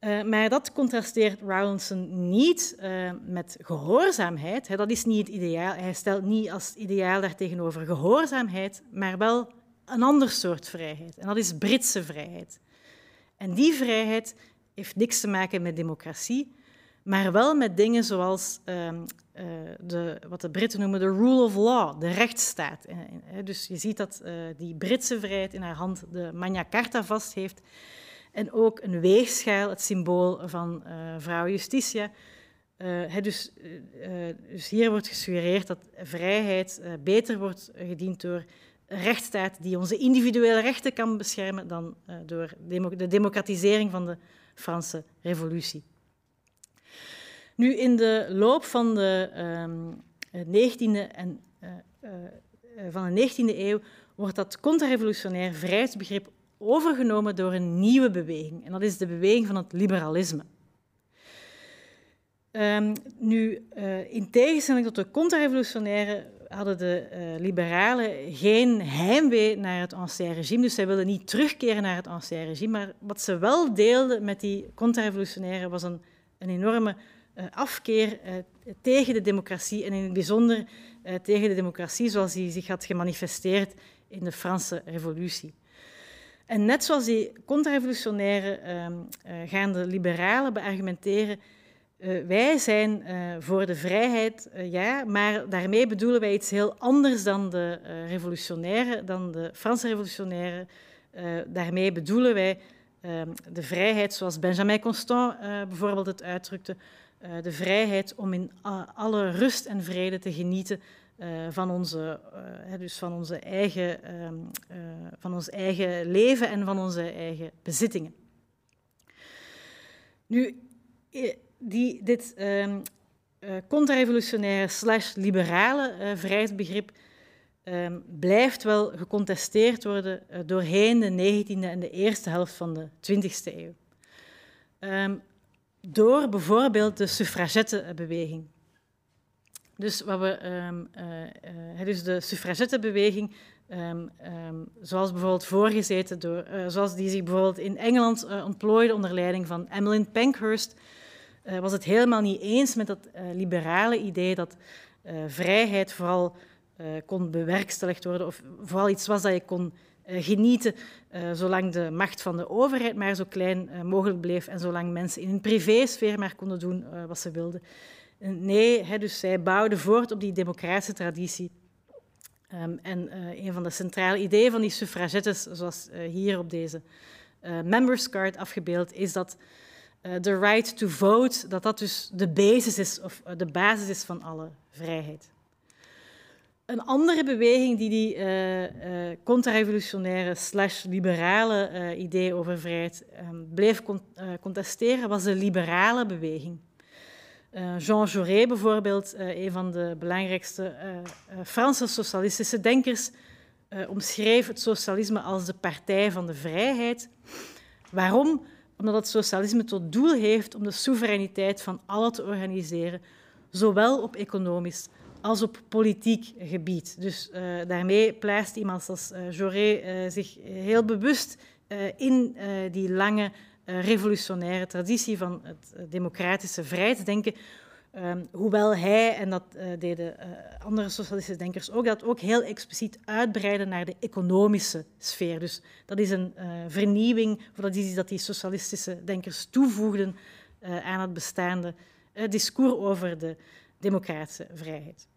[SPEAKER 3] maar dat contrasteert Rowlandson niet met gehoorzaamheid. Dat is niet het ideaal. Hij stelt niet als ideaal daartegenover gehoorzaamheid, maar wel een ander soort vrijheid. En dat is Britse vrijheid. En die vrijheid heeft niks te maken met democratie, maar wel met dingen zoals um, uh, de, wat de Britten noemen de rule of law, de rechtsstaat. Dus je ziet dat die Britse vrijheid in haar hand de Magna Carta vast heeft. En ook een weegschaal, het symbool van vrouw Justitia. dus, dus, hier wordt gesuggereerd dat vrijheid beter wordt gediend door rechtsstaat die onze individuele rechten kan beschermen dan uh, door de democratisering van de Franse revolutie. Nu, in de loop van de, um, 19e en, uh, uh, van de 19e eeuw wordt dat contra-revolutionair vrijheidsbegrip overgenomen door een nieuwe beweging. En dat is de beweging van het liberalisme. Um, nu, in tegenstelling tot de contra-revolutionaire hadden de liberalen geen heimwee naar het ancien regime. Dus zij wilden niet terugkeren naar het ancien regime. Maar wat ze wel deelden met die contra-revolutionairen was een, een enorme afkeer tegen de democratie en in het bijzonder tegen de democratie zoals die zich had gemanifesteerd in de Franse revolutie. En net zoals die contra-revolutionairen uh, gaan de liberalen beargumenteren uh, wij zijn uh, voor de vrijheid, ja, maar daarmee bedoelen wij iets heel anders dan de revolutionairen, dan de Franse revolutionairen. daarmee bedoelen wij ehm, de vrijheid, zoals Benjamin Constant bijvoorbeeld het uitdrukte, de vrijheid om in alle rust en vrede te genieten van, onze, dus van, onze eigen, uh, van ons eigen leven en van onze eigen bezittingen. Nu, die, dit um, contra-revolutionaire slash liberale vrijheidsbegrip um, blijft wel gecontesteerd worden doorheen de 19e en de eerste helft van de 20e eeuw. Um, door bijvoorbeeld de suffragettenbeweging. Dus, wat we, uh, dus de suffragettenbeweging, zoals bijvoorbeeld voorgezeten door, uh, zoals die zich bijvoorbeeld in Engeland uh, ontplooide onder leiding van Emmeline Pankhurst, was het helemaal niet eens met dat liberale idee dat vrijheid vooral kon bewerkstelligd worden, of vooral iets was dat je kon genieten, zolang de macht van de overheid maar zo klein mogelijk bleef en zolang mensen in hun privésfeer maar konden doen wat ze wilden. Nee, hè, dus zij bouwden voort op die democratische traditie. Um, en een van de centrale ideeën van die suffragettes, zoals hier op deze uh, members card afgebeeld, is dat de right to vote, dat dat dus de basis is, of de basis is van alle vrijheid. Een andere beweging die die contra-revolutionaire slash liberale idee over vrijheid um, bleef con contesteren, was de liberale beweging. Uh, Jean Jaurès bijvoorbeeld, uh, een van de belangrijkste uh, Franse socialistische denkers, omschreef het socialisme als de partij van de vrijheid. Waarom? Omdat het socialisme tot doel heeft om de soevereiniteit van allen te organiseren, zowel op economisch als op politiek gebied. Dus daarmee plaatst iemand als Jaurès zich heel bewust in die lange uh, revolutionaire traditie van het uh, democratische vrijheidsdenken. Um, hoewel hij, en dat uh, deden andere socialistische denkers ook, dat ook heel expliciet uitbreiden naar de economische sfeer. Dus dat is een vernieuwing, of dat is iets dat die socialistische denkers toevoegden aan het bestaande discours over de democratische vrijheid.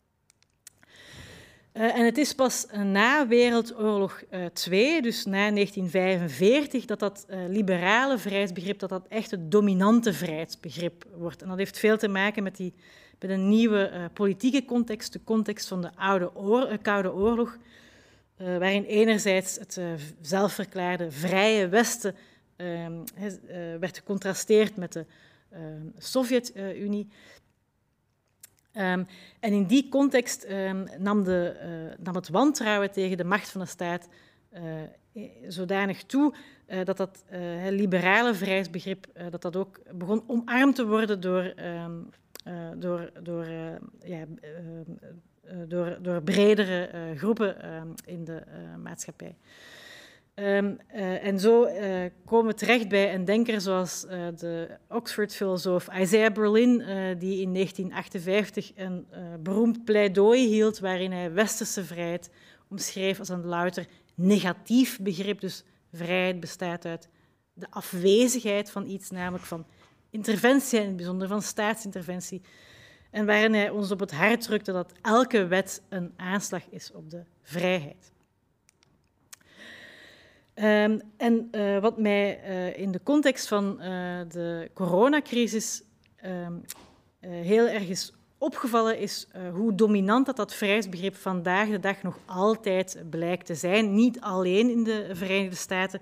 [SPEAKER 3] Uh, en het is pas na Wereldoorlog II, uh, dus na 1945, dat dat uh, liberale vrijheidsbegrip dat dat echt het dominante vrijheidsbegrip wordt. En dat heeft veel te maken met, die, met een nieuwe politieke context, de context van de oude Koude Oorlog, waarin enerzijds het zelfverklaarde vrije Westen ehm, werd gecontrasteerd met de Sovjet-Unie. Um, en in die context um, nam, de, uh, nam, het wantrouwen tegen de macht van de staat uh, zodanig toe uh, dat dat liberale vrijheidsbegrip dat dat ook begon omarmd te worden door, um, door, door, ja, door, door bredere groepen in de maatschappij. Um, uh, en zo uh, komen we terecht bij een denker zoals uh, de Oxford-filosoof Isaiah Berlin, die in 1958 een beroemd pleidooi hield waarin hij westerse vrijheid omschreef als een louter negatief begrip. Dus vrijheid bestaat uit de afwezigheid van iets, namelijk van interventie, in het bijzonder van staatsinterventie. En waarin hij ons op het hart drukte dat elke wet een aanslag is op de vrijheid. Um, en uh, wat mij uh, in de context van uh, de coronacrisis um, heel erg is opgevallen, is hoe dominant dat, dat vrijheidsbegrip vandaag de dag nog altijd blijkt te zijn. Niet alleen in de Verenigde Staten,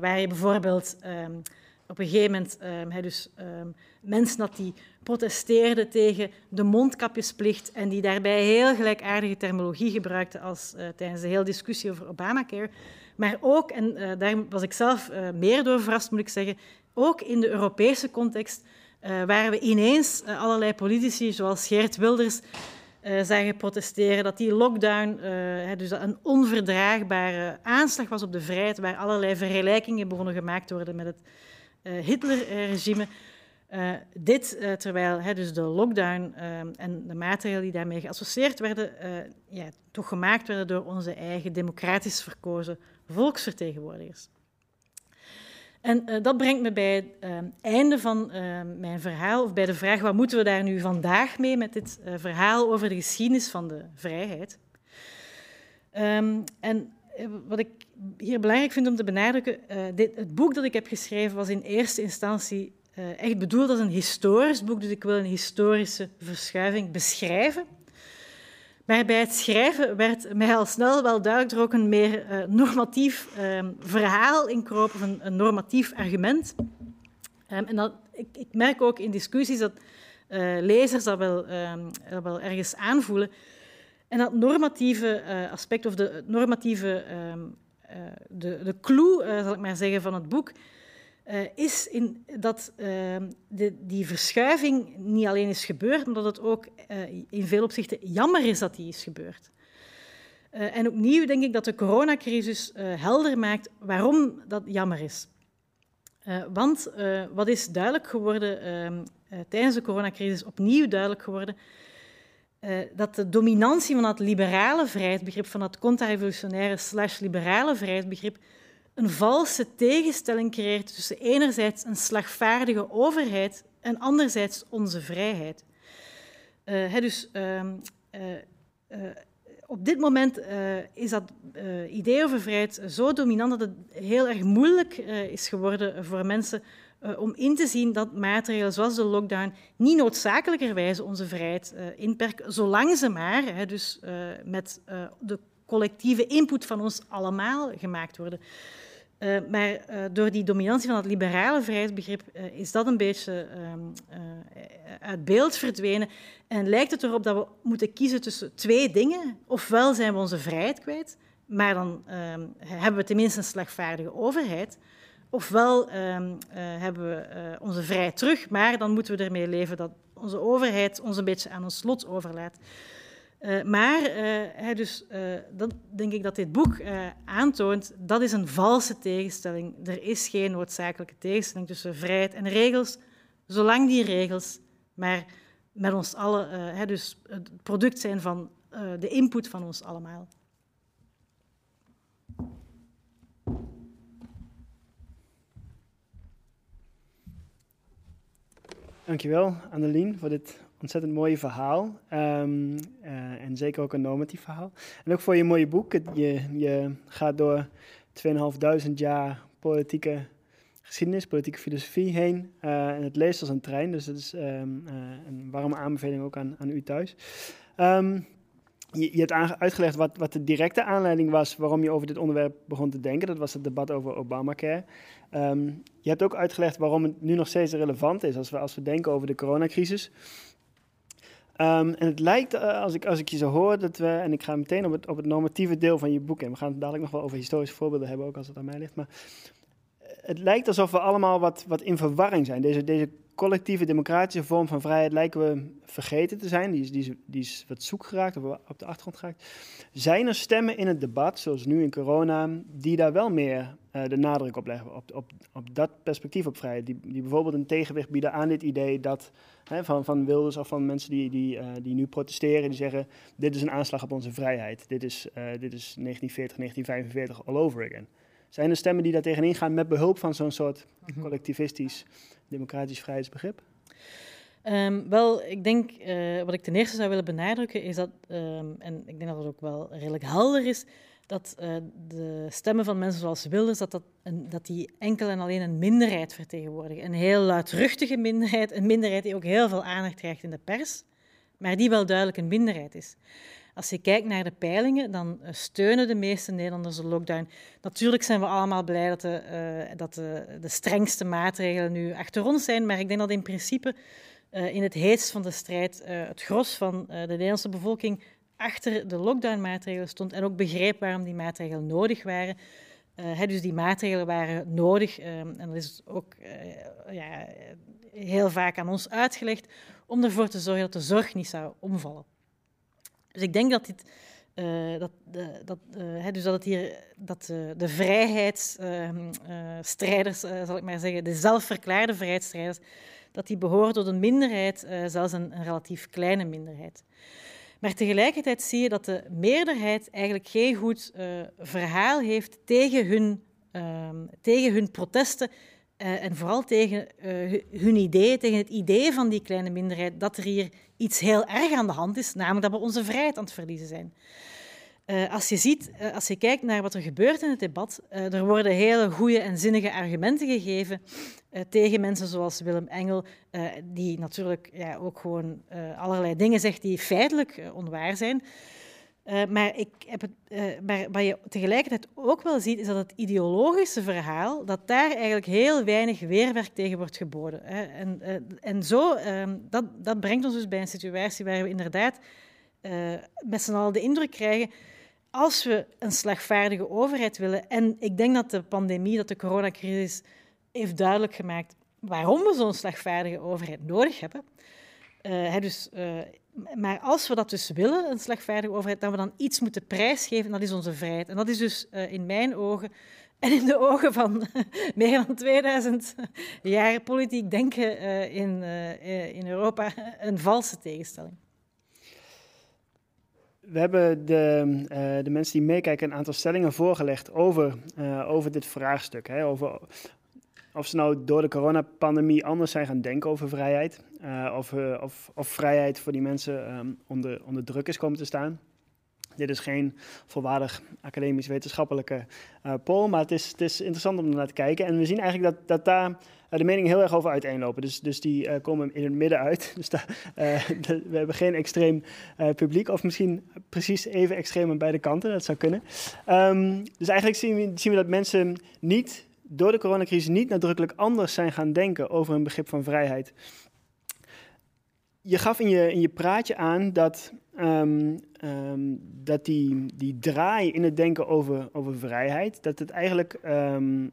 [SPEAKER 3] waar je bijvoorbeeld um, op een gegeven moment he, dus, mensen had die protesteerden tegen de mondkapjesplicht en die daarbij heel gelijkaardige terminologie gebruikten als tijdens de hele discussie over Obamacare. Maar ook, en uh, daar was ik zelf uh, meer door verrast, moet ik zeggen, ook in de Europese context, uh, waar we ineens allerlei politici, zoals Geert Wilders, zagen protesteren, dat die lockdown dus een onverdraagbare aanslag was op de vrijheid, waar allerlei vergelijkingen begonnen gemaakt te worden met het Hitlerregime. dit terwijl dus de lockdown en de maatregelen die daarmee geassocieerd werden, ja, toch gemaakt werden door onze eigen democratisch verkozen volksvertegenwoordigers. En uh, dat brengt me bij het uh, einde van uh, mijn verhaal, of bij de vraag wat moeten we daar nu vandaag mee met dit verhaal over de geschiedenis van de vrijheid. Um, en wat ik hier belangrijk vind om te benadrukken, dit, het boek dat ik heb geschreven was in eerste instantie echt bedoeld als een historisch boek, dus ik wil een historische verschuiving beschrijven. Maar bij het schrijven werd mij al snel wel duidelijk ook een meer uh, normatief uh, verhaal in kroop, of een, normatief argument. Um, en dat, ik, ik, merk ook in discussies dat uh, lezers dat wel, um, dat wel ergens aanvoelen. En dat normatieve uh, aspect, of de normatieve, de, de clue, zal ik maar zeggen, van het boek, uh, is in dat uh, de, die verschuiving niet alleen is gebeurd, maar dat het ook uh, in veel opzichten jammer is dat die is gebeurd. en opnieuw denk ik dat de coronacrisis helder maakt waarom dat jammer is. want wat is duidelijk geworden ehm, tijdens de coronacrisis, opnieuw duidelijk geworden, dat de dominantie van dat liberale vrijheidsbegrip, van dat contra-revolutionaire slash liberale vrijheidsbegrip, een valse tegenstelling creëert tussen enerzijds een slagvaardige overheid en anderzijds onze vrijheid. Uh, dus uh, uh, op dit moment is dat idee over vrijheid zo dominant dat het heel erg moeilijk is geworden voor mensen om in te zien dat maatregelen zoals de lockdown niet noodzakelijkerwijze onze vrijheid inperken, zolang ze maar dus, met de collectieve input van ons allemaal gemaakt worden. Uh, maar uh, door die dominantie van het liberale vrijheidsbegrip uh, is dat een beetje ehm, uit beeld verdwenen. En lijkt het erop dat we moeten kiezen tussen twee dingen. Ofwel zijn we onze vrijheid kwijt, maar dan ehm, hebben we tenminste een slagvaardige overheid. Ofwel ehm, hebben we onze vrijheid terug, maar dan moeten we ermee leven dat onze overheid ons een beetje aan ons lot overlaat. Uh, maar uh, dus, uh, dat denk ik dat dit boek aantoont, dat is een valse tegenstelling. Er is geen noodzakelijke tegenstelling tussen vrijheid en regels, zolang die regels maar met ons allen, dus het product zijn van de input van ons allemaal.
[SPEAKER 2] Dankjewel, Annelien, voor dit ontzettend mooie verhaal. Um, uh, en zeker ook een normatief verhaal. En ook voor je mooie boek. Je, je gaat door 2.500 jaar politieke geschiedenis, politieke filosofie heen. Uh, en het leest als een trein. Dus dat is um, uh, een warme aanbeveling ook aan, aan u thuis. Um, je, je, hebt uitgelegd wat, wat, de directe aanleiding was waarom je over dit onderwerp begon te denken. Dat was het debat over Obamacare. Je hebt ook uitgelegd waarom het nu nog steeds relevant is als we, als we denken over de coronacrisis. Um, en het lijkt, uh, als, ik, als ik je zo hoor, dat we, en ik ga meteen op het, op het normatieve deel van je boek in. We gaan het dadelijk nog wel over historische voorbeelden hebben, ook als het aan mij ligt. Maar het lijkt alsof we allemaal wat, wat in verwarring zijn. Deze, deze collectieve democratische vorm van vrijheid lijken we vergeten te zijn. Die is, die is, die is wat zoek geraakt of op de achtergrond geraakt. Zijn er stemmen in het debat, zoals nu in corona, die daar wel meer de nadruk op leggen? Op, op, op dat perspectief op vrijheid. Die, die bijvoorbeeld een tegenwicht bieden aan dit idee dat, hè, van, van Wilders of van mensen die, die, uh, die nu protesteren, die zeggen: dit is een aanslag op onze vrijheid. Dit is, uh, dit is 1940, 1945 all over again. Zijn er stemmen die daar tegenin gaan met behulp van zo'n soort mhm. collectivistisch democratisch vrijheidsbegrip?
[SPEAKER 3] Um, wel, ik denk, uh, wat ik ten eerste zou willen benadrukken, is dat, um, en ik denk dat het ook wel redelijk helder is, dat uh, de stemmen van mensen zoals Wilders, dat, dat, een, dat die enkel en alleen een minderheid vertegenwoordigen. Een heel luidruchtige minderheid, een minderheid die ook heel veel aandacht krijgt in de pers, maar die wel duidelijk een minderheid is. Als je kijkt naar de peilingen, dan eh, steunen de meeste Nederlanders de lockdown. Natuurlijk zijn we allemaal blij dat de, uh, dat de, strengste maatregelen nu achter ons zijn, maar ik denk dat in principe in het heetst van de strijd het gros van de Nederlandse bevolking achter de lockdown-maatregelen stond en ook begreep waarom die maatregelen nodig waren. Hè, dus die maatregelen waren nodig, ehm, en dat is ook ja, heel vaak aan ons uitgelegd, om ervoor te zorgen dat de zorg niet zou omvallen. Dus ik denk dat dit uh, dat, dat, dus dat, het hier, dat de vrijheidsstrijders, zal ik maar zeggen, de zelfverklaarde vrijheidsstrijders, dat die behoren tot een minderheid, zelfs een, een, relatief kleine minderheid. Maar tegelijkertijd zie je dat de meerderheid eigenlijk geen goed verhaal heeft tegen hun, ehm, tegen hun protesten en vooral tegen hun ideeën, tegen het idee van die kleine minderheid, dat er hier iets heel erg aan de hand is, namelijk dat we onze vrijheid aan het verliezen zijn. Uh, als je ziet, uh, als je kijkt naar wat er gebeurt in het debat, uh, er worden hele goede en zinnige argumenten gegeven tegen mensen zoals Willem Engel, die natuurlijk ja, ook gewoon allerlei dingen zegt die feitelijk onwaar zijn. maar, ik heb het, maar wat je tegelijkertijd ook wel ziet, is dat het ideologische verhaal, dat daar eigenlijk heel weinig weerwerk tegen wordt geboden. Hè. En, en zo, ehm, dat, dat brengt ons dus bij een situatie waar we inderdaad met z'n allen de indruk krijgen als we een slagvaardige overheid willen, en ik denk dat de pandemie, dat de coronacrisis heeft duidelijk gemaakt waarom we zo'n slagvaardige overheid nodig hebben. Uh, dus, uh, maar als we dat dus willen, een slagvaardige overheid, dan we dan iets moeten prijsgeven, dat is onze vrijheid. En dat is dus uh, in mijn ogen en in de ogen van meer dan 2000 jaar politiek denken in, in Europa een valse tegenstelling
[SPEAKER 2] we hebben de, uh, de mensen die meekijken een aantal stellingen voorgelegd over, uh, over dit vraagstuk. Hè, over of ze nou door de coronapandemie anders zijn gaan denken over vrijheid. Uh, of, of, of, vrijheid voor die mensen um, onder, onder druk is komen te staan. Dit is geen volwaardig academisch-wetenschappelijke uh, poll, maar het is, het is interessant om naar te kijken. En we zien eigenlijk dat, dat daar uh, de meningen heel erg over uiteenlopen. Dus, dus die uh, komen in het midden uit. Dus daar, we hebben geen extreem publiek, of misschien precies even extreem aan beide kanten, dat zou kunnen. Um, dus eigenlijk zien we, zien we dat mensen niet door de coronacrisis niet nadrukkelijk anders zijn gaan denken over een begrip van vrijheid. Je gaf in je, in je praatje aan dat um, um, dat die, die draai in het denken over, over vrijheid, dat het eigenlijk, um,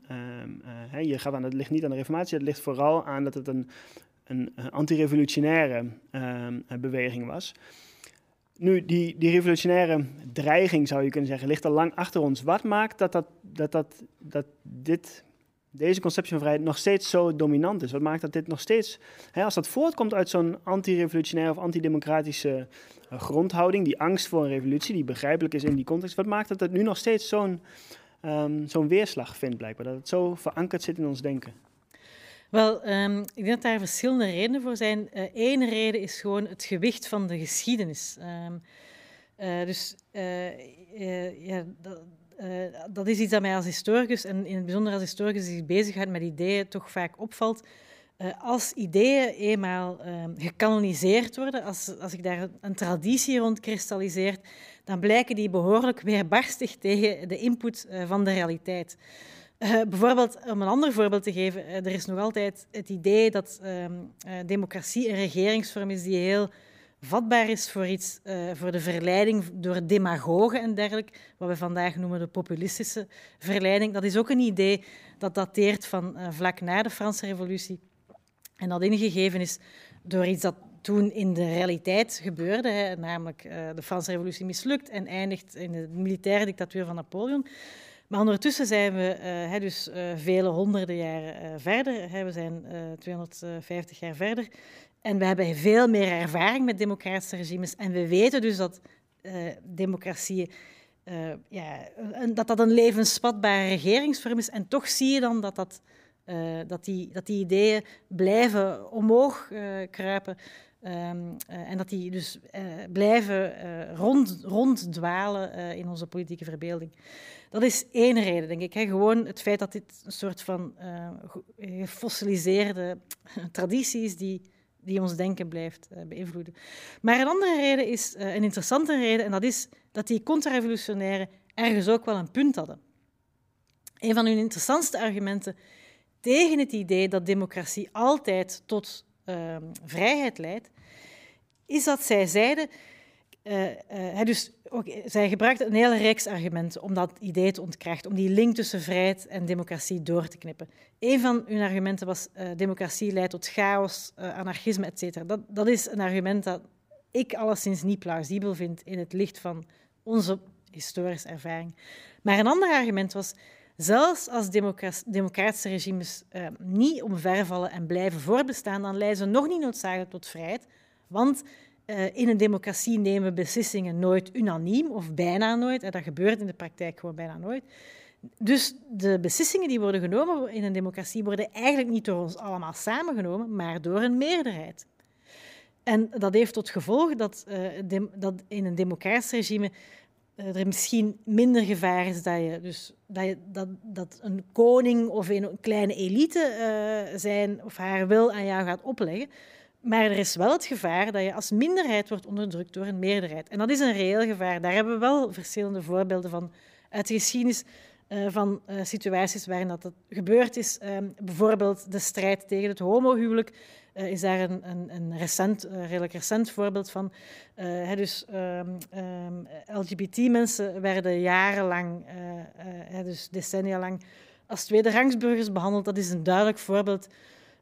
[SPEAKER 2] uh, je gaf aan, het ligt niet aan de reformatie, het ligt vooral aan dat het een, een antirevolutionaire beweging was. Nu, die, die revolutionaire dreiging, zou je kunnen zeggen, ligt al lang achter ons. Wat maakt dat, dat, dat, dat dit deze conceptie van vrijheid nog steeds zo dominant is? Wat maakt dat dit nog steeds, hè, als dat voortkomt uit zo'n anti-revolutionaire of antidemocratische uh, grondhouding, die angst voor een revolutie, die begrijpelijk is in die context, wat maakt dat het nu nog steeds zo'n zo'n weerslag vindt, blijkbaar? Dat het zo verankerd zit in ons denken?
[SPEAKER 3] Wel, um, ik denk dat daar verschillende redenen voor zijn. Eén uh, reden is gewoon het gewicht van de geschiedenis. Um, uh, dus ja, dat, uh, dat is iets dat mij als historicus, en in het bijzonder als historicus die zich bezighoudt met ideeën, toch vaak opvalt. Uh, als ideeën eenmaal uh, gekanoniseerd worden, als, als ik daar een traditie rond kristalliseert, dan blijken die behoorlijk weerbarstig tegen de input uh, van de realiteit. bijvoorbeeld, om een ander voorbeeld te geven, er is nog altijd het idee dat ehm, democratie een regeringsvorm is die heel vatbaar is voor, iets, uh, voor de verleiding door demagogen en dergelijke, wat we vandaag noemen de populistische verleiding. Dat is ook een idee dat dateert van uh, vlak na de Franse Revolutie. En dat ingegeven is door iets dat toen in de realiteit gebeurde, hè, namelijk uh, de Franse Revolutie mislukt en eindigt in de militaire dictatuur van Napoleon. Maar ondertussen zijn we uh, dus vele honderden jaren verder. Hè. We zijn 250 jaar verder. En we hebben veel meer ervaring met democratische regimes. En we weten dus dat uh, democratie uh, ja, dat dat een levensvatbare regeringsvorm is. En toch zie je dan dat, dat, uh, dat, die, dat die ideeën blijven omhoog kruipen. Um, en dat die dus blijven rond, ronddwalen in onze politieke verbeelding. Dat is één reden, denk ik. Hè. Gewoon het feit dat dit een soort van gefossiliseerde traditie is die die ons denken blijft uh, beïnvloeden. Maar een andere reden is, uh, een interessante reden, en dat is dat die contra-revolutionairen ergens ook wel een punt hadden. Een van hun interessantste argumenten tegen het idee dat democratie altijd tot uh, vrijheid leidt, is dat zij zeiden uh, dus ook, zij gebruikte een hele reeks argumenten om dat idee te ontkrachten, om die link tussen vrijheid en democratie door te knippen. Een van hun argumenten was uh, democratie leidt tot chaos, anarchisme, etc. Dat, dat is een argument dat ik alleszins niet plausibel vind in het licht van onze historische ervaring. Maar een ander argument was, zelfs als democratische regimes uh, niet omvervallen en blijven voortbestaan, dan leiden ze nog niet noodzakelijk tot vrijheid, want uh, in een democratie nemen beslissingen nooit unaniem, of bijna nooit. En dat gebeurt in de praktijk gewoon bijna nooit. Dus de beslissingen die worden genomen in een democratie worden eigenlijk niet door ons allemaal samengenomen, maar door een meerderheid. En dat heeft tot gevolg dat, uh, dat in een democratisch regime uh, er misschien minder gevaar is dat, je, dus, dat, je, dat, dat een koning of een kleine elite zijn of haar wil aan jou gaat opleggen. Maar er is wel het gevaar dat je als minderheid wordt onderdrukt door een meerderheid. En dat is een reëel gevaar. Daar hebben we wel verschillende voorbeelden van uit de geschiedenis. Uh, van uh, situaties waarin dat gebeurd is. Uh, bijvoorbeeld de strijd tegen het homohuwelijk uh, is daar een, een, een recent, redelijk recent voorbeeld van. Hè, dus um, ehm, LGBT-mensen werden jarenlang, dus decennia lang, als tweederangsburgers behandeld. Dat is een duidelijk voorbeeld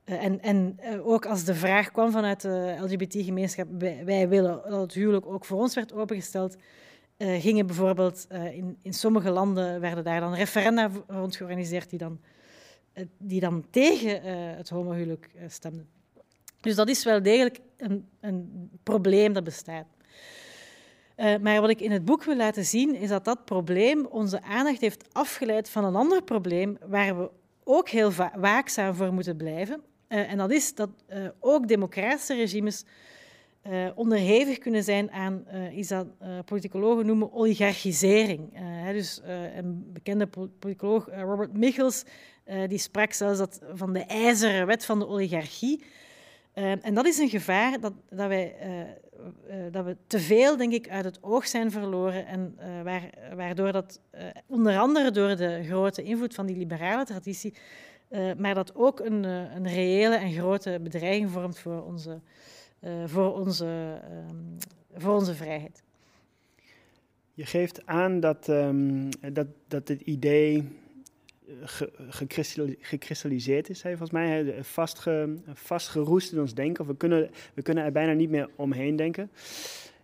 [SPEAKER 3] en, en uh, ook als de vraag kwam vanuit de LGBT-gemeenschap, wij, willen dat het huwelijk ook voor ons werd opengesteld, uh, gingen bijvoorbeeld in, in sommige landen werden daar dan referenda rond georganiseerd die dan, die dan tegen het homohuwelijk stemden. Dus dat is wel degelijk een, een probleem dat bestaat. maar wat ik in het boek wil laten zien, is dat dat probleem onze aandacht heeft afgeleid van een ander probleem waar we ook heel waakzaam voor moeten blijven. Uh, en dat is dat uh, ook democratische regimes uh, onderhevig kunnen zijn aan iets dat politicologen noemen oligarchisering. Hè, dus een bekende politicoloog, Robert Michels, die sprak zelfs dat van de ijzeren wet van de oligarchie. en dat is een gevaar dat, dat, wij, dat we te veel, denk ik, uit het oog zijn verloren. En waar, waardoor dat, onder andere door de grote invloed van die liberale traditie, uh, maar dat ook een, uh, een reële en grote bedreiging vormt voor onze, uh, voor onze, um, voor onze vrijheid.
[SPEAKER 2] Je geeft aan dat, um, dat, dat dit idee ge, gekristalliseerd is, volgens mij, vastge, vastgeroest in ons denken. We kunnen, we kunnen er bijna niet meer omheen denken.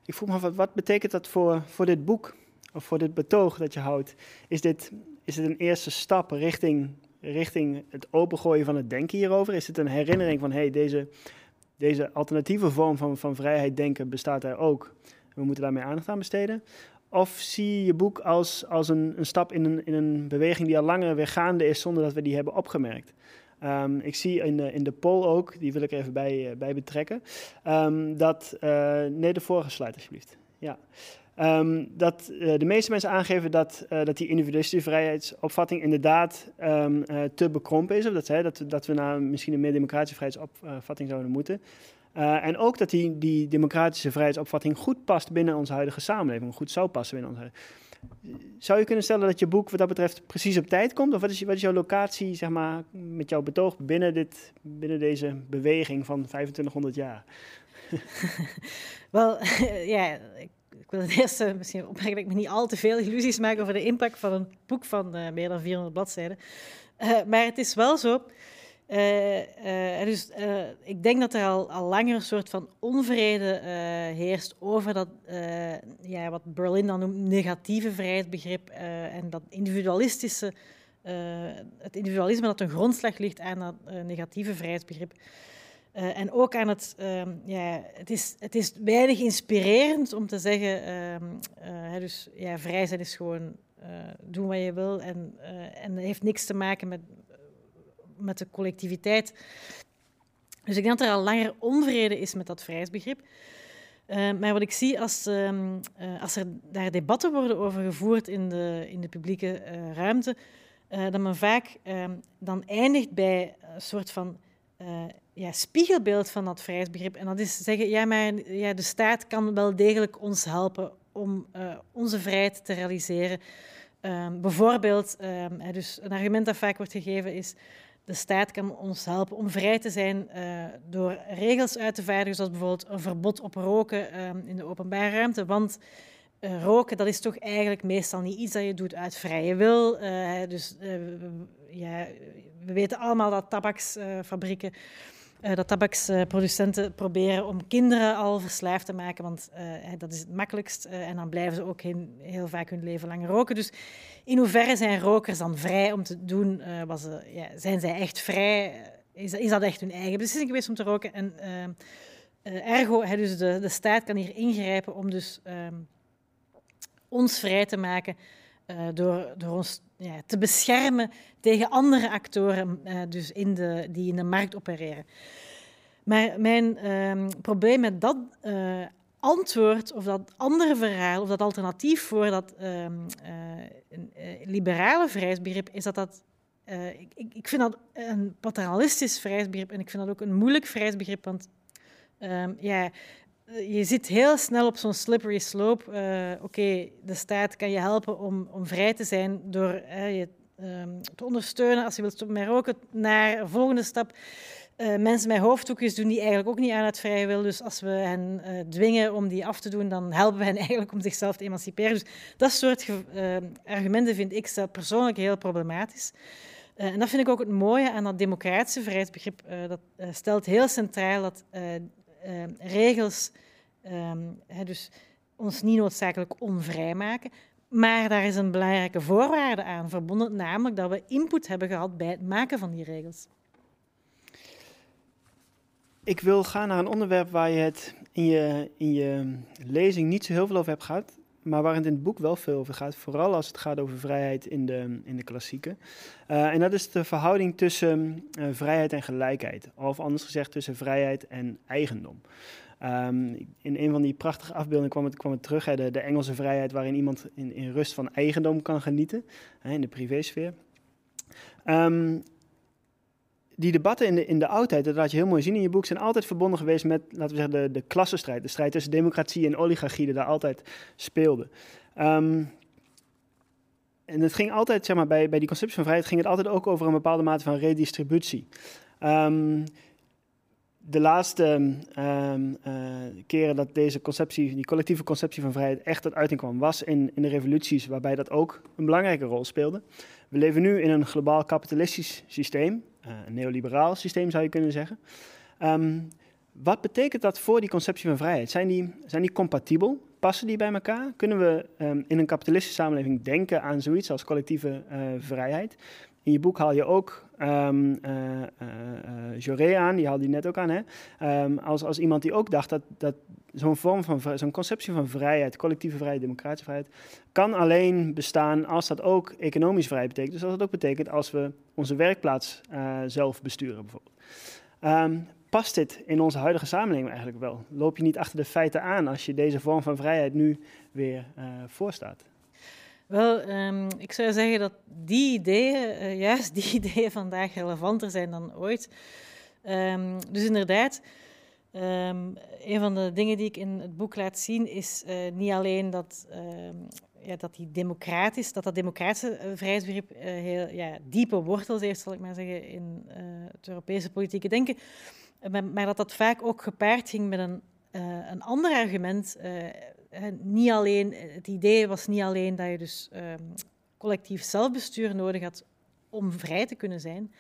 [SPEAKER 2] Ik vroeg me af, wat, wat betekent dat voor, voor dit boek? Of voor dit betoog dat je houdt? Is dit, is dit een eerste stap richting richting het opengooien van het denken hierover? Is het een herinnering van, hey, deze, deze alternatieve vorm van, van vrijheid denken bestaat er ook. We moeten daarmee aandacht aan besteden. Of zie je boek als, als een, een stap in een, in een beweging die al langer weer gaande is zonder dat we die hebben opgemerkt? Um, ik zie in de, in de poll ook, die wil ik even bij, uh, bij betrekken, um, dat... Uh, nee, de vorige slide alsjeblieft. Ja. Um, dat uh, de meeste mensen aangeven dat, uh, dat die individualistische vrijheidsopvatting inderdaad um, uh, te bekrompen is. Of dat, dat, dat we naar misschien een meer democratische vrijheidsopvatting zouden moeten. en ook dat die, die democratische vrijheidsopvatting goed past binnen onze huidige samenleving. Goed zou passen binnen onze Zou je kunnen stellen dat je boek wat dat betreft precies op tijd komt? Of wat is, wat is jouw locatie, zeg maar, met jouw betoog binnen, dit, binnen deze beweging van 2500 jaar?
[SPEAKER 3] Wel, ja, wil het eerst misschien opmerken dat ik me niet al te veel illusies maak over de impact van een boek van uh, meer dan 400 bladzijden. Uh, maar het is wel zo. Dus, ik denk dat er al, al langer een soort van onvrede heerst over dat, ja, wat Berlin dan noemt, negatieve vrijheidsbegrip en dat individualistische, het individualisme dat een grondslag ligt aan dat negatieve vrijheidsbegrip. Uh, en ook aan het, um, ja, het is, het is weinig inspirerend om te zeggen, um, uh, dus ja, vrij zijn is gewoon uh, doen wat je wil en, en heeft niks te maken met, met de collectiviteit. Dus ik denk dat er al langer onvrede is met dat vrijheidsbegrip. maar wat ik zie als, um, als er daar debatten worden over gevoerd in de, in de publieke ruimte, dat men vaak dan eindigt bij een soort van ja, spiegelbeeld van dat vrijheidsbegrip. En dat is zeggen, ja, maar ja, de staat kan wel degelijk ons helpen om uh, onze vrijheid te realiseren. Um, bijvoorbeeld, um, dus een argument dat vaak wordt gegeven is, de staat kan ons helpen om vrij te zijn uh, door regels uit te vaardigen, zoals bijvoorbeeld een verbod op roken um, in de openbare ruimte. Want uh, roken, dat is toch eigenlijk meestal niet iets dat je doet uit vrije wil. dus ja, we weten allemaal dat tabaksfabrieken dat tabaksproducenten proberen om kinderen al verslaafd te maken, want uh, dat is het makkelijkst. Uh, en dan blijven ze ook heel, vaak hun leven lang roken. Dus in hoeverre zijn rokers dan vrij om te doen? Ja, zijn zij echt vrij? Is, is, dat echt hun eigen beslissing geweest om te roken? En ergo, dus de, de, staat kan hier ingrijpen om dus ehm, ons vrij te maken door, door ons ja, te beschermen tegen andere actoren uh, dus in de, die in de markt opereren. Maar mijn uh, probleem met dat uh, antwoord, of dat andere verhaal, of dat alternatief voor dat ehm, eh, liberale vrijheidsbegrip, is dat dat. ik, ik vind dat een paternalistisch vrijheidsbegrip en ik vind dat ook een moeilijk vrijheidsbegrip, want um, ja, je zit heel snel op zo'n slippery slope. Uh, Oké, de staat kan je helpen om, om vrij te zijn door uh, je um, te ondersteunen als je wilt stoppen met roken. Naar de volgende stap. Uh, mensen met hoofddoekjes doen die eigenlijk ook niet aan het vrije wil. Dus als we hen dwingen om die af te doen, dan helpen we hen eigenlijk om zichzelf te emanciperen. Dus dat soort argumenten vind ik persoonlijk heel problematisch. en dat vind ik ook het mooie aan dat democratische vrijheidsbegrip. dat stelt heel centraal dat Ehm, regels um, dus ons niet noodzakelijk onvrij maken. Maar daar is een belangrijke voorwaarde aan verbonden, namelijk dat we input hebben gehad bij het maken van die regels.
[SPEAKER 2] Ik wil gaan naar een onderwerp waar je het in je, in je lezing niet zo heel veel over hebt gehad, maar waar het in het boek wel veel over gaat. Vooral als het gaat over vrijheid in de, in de klassieken. Uh, en dat is de verhouding tussen uh, vrijheid en gelijkheid. Of anders gezegd tussen vrijheid en eigendom. Um, in een van die prachtige afbeeldingen kwam het, kwam het terug, hè, de, de, Engelse vrijheid waarin iemand in, in rust van eigendom kan genieten, hè, in de privésfeer. Um, die debatten in de, in de oudheid, dat laat je heel mooi zien in je boek, zijn altijd verbonden geweest met, laten we zeggen, de, de klassenstrijd. De strijd tussen democratie en oligarchie, die daar altijd speelde. Um, en het ging altijd, zeg maar, bij, bij die conceptie van vrijheid ging het altijd ook over een bepaalde mate van redistributie. Um, de laatste um, uh, keren dat deze conceptie, die collectieve conceptie van vrijheid echt tot uiting kwam, was in, in de revoluties waarbij dat ook een belangrijke rol speelde. We leven nu in een globaal kapitalistisch systeem, een neoliberaal systeem zou je kunnen zeggen. Um, wat betekent dat voor die conceptie van vrijheid? Zijn die, zijn die compatibel? Passen die bij elkaar? Kunnen we um, in een kapitalistische samenleving denken aan zoiets als collectieve uh, vrijheid? In je boek haal je ook um, Jauré aan, die haalde je net ook aan, hè? Um, als, als iemand die ook dacht dat, dat zo'n vorm van, zo'n conceptie van vrijheid, collectieve vrijheid, democratische vrijheid, kan alleen bestaan als dat ook economisch vrijheid betekent. Dus als dat ook betekent als we onze werkplaats zelf besturen, bijvoorbeeld. Um, past dit in onze huidige samenleving eigenlijk wel? Loop je niet achter de feiten aan als je deze vorm van vrijheid nu weer voorstaat?
[SPEAKER 3] Wel, um, ik zou zeggen dat die ideeën, uh, juist die ideeën vandaag relevanter zijn dan ooit. Um, dus inderdaad, um, een van de dingen die ik in het boek laat zien is uh, niet alleen dat, ja, dat die democratisch, dat dat democratische uh, vrijheidsbegrip heel ja, diepe wortels heeft, zal ik maar zeggen, in het Europese politieke denken, maar, maar, dat dat vaak ook gepaard ging met een, een ander argument niet alleen, het idee was niet alleen dat je dus um, collectief zelfbestuur nodig had om vrij te kunnen zijn,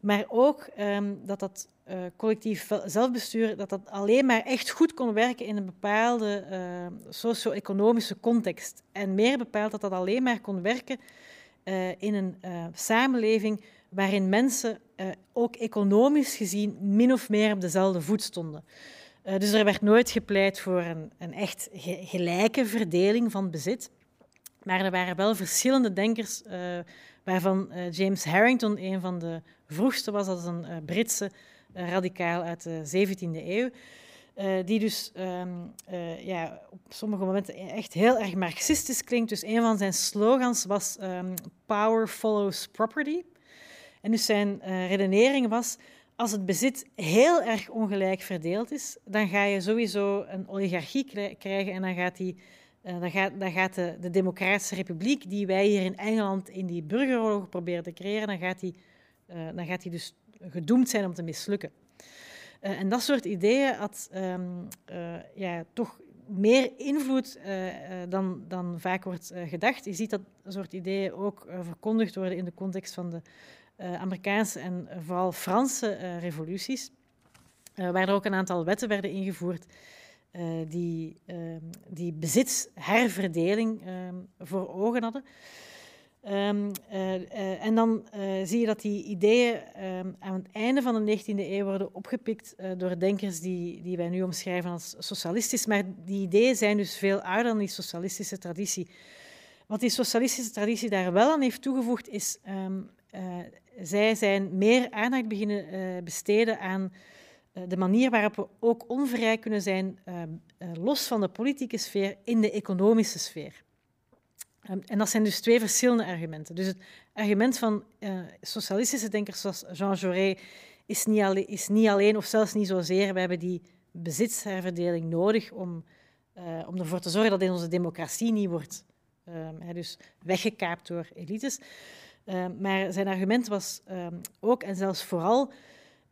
[SPEAKER 3] maar ook um, dat dat uh, collectief zelfbestuur dat dat alleen maar echt goed kon werken in een bepaalde uh, socio-economische context. En meer bepaald dat dat alleen maar kon werken uh, in een samenleving waarin mensen ook economisch gezien min of meer op dezelfde voet stonden. Uh, dus er werd nooit gepleit voor een, een echt gelijke verdeling van bezit. Maar er waren wel verschillende denkers, uh, waarvan uh, James Harrington een van de vroegste was. Dat is een Britse radicaal uit de 17e eeuw. die dus um, ja, op sommige momenten echt heel erg marxistisch klinkt. Dus een van zijn slogans was um, Power follows property. En dus zijn redenering was als het bezit heel erg ongelijk verdeeld is, dan ga je sowieso een oligarchie krijgen en dan gaat, die, uh, dan gaat, dan gaat de, de, Democratische Republiek, die wij hier in Engeland in die burgeroorlog proberen te creëren, dan gaat die, uh, dan gaat die dus gedoemd zijn om te mislukken. Uh, en dat soort ideeën had um, ja, toch meer invloed dan, dan vaak wordt gedacht. Je ziet dat soort ideeën ook verkondigd worden in de context van de Amerikaanse en vooral Franse uh, revoluties. waar er ook een aantal wetten werden ingevoerd die, ehm, die bezitsherverdeling ehm, voor ogen hadden. Uh, en dan zie je dat die ideeën aan het einde van de 19e eeuw worden opgepikt door denkers die, die wij nu omschrijven als socialistisch. Maar die ideeën zijn dus veel ouder dan die socialistische traditie. Wat die socialistische traditie daar wel aan heeft toegevoegd, is zij zijn meer aandacht beginnen besteden aan de manier waarop we ook onvrij kunnen zijn, los van de politieke sfeer, in de economische sfeer. Ehm, en dat zijn dus twee verschillende argumenten. Dus het argument van socialistische denkers zoals Jean Jaurès is niet, alleen, is niet alleen, of zelfs niet zozeer, we hebben die bezitsherverdeling nodig om, om ervoor te zorgen dat in onze democratie niet wordt um, dus weggekaapt door elites. Um, maar zijn argument was ook en zelfs vooral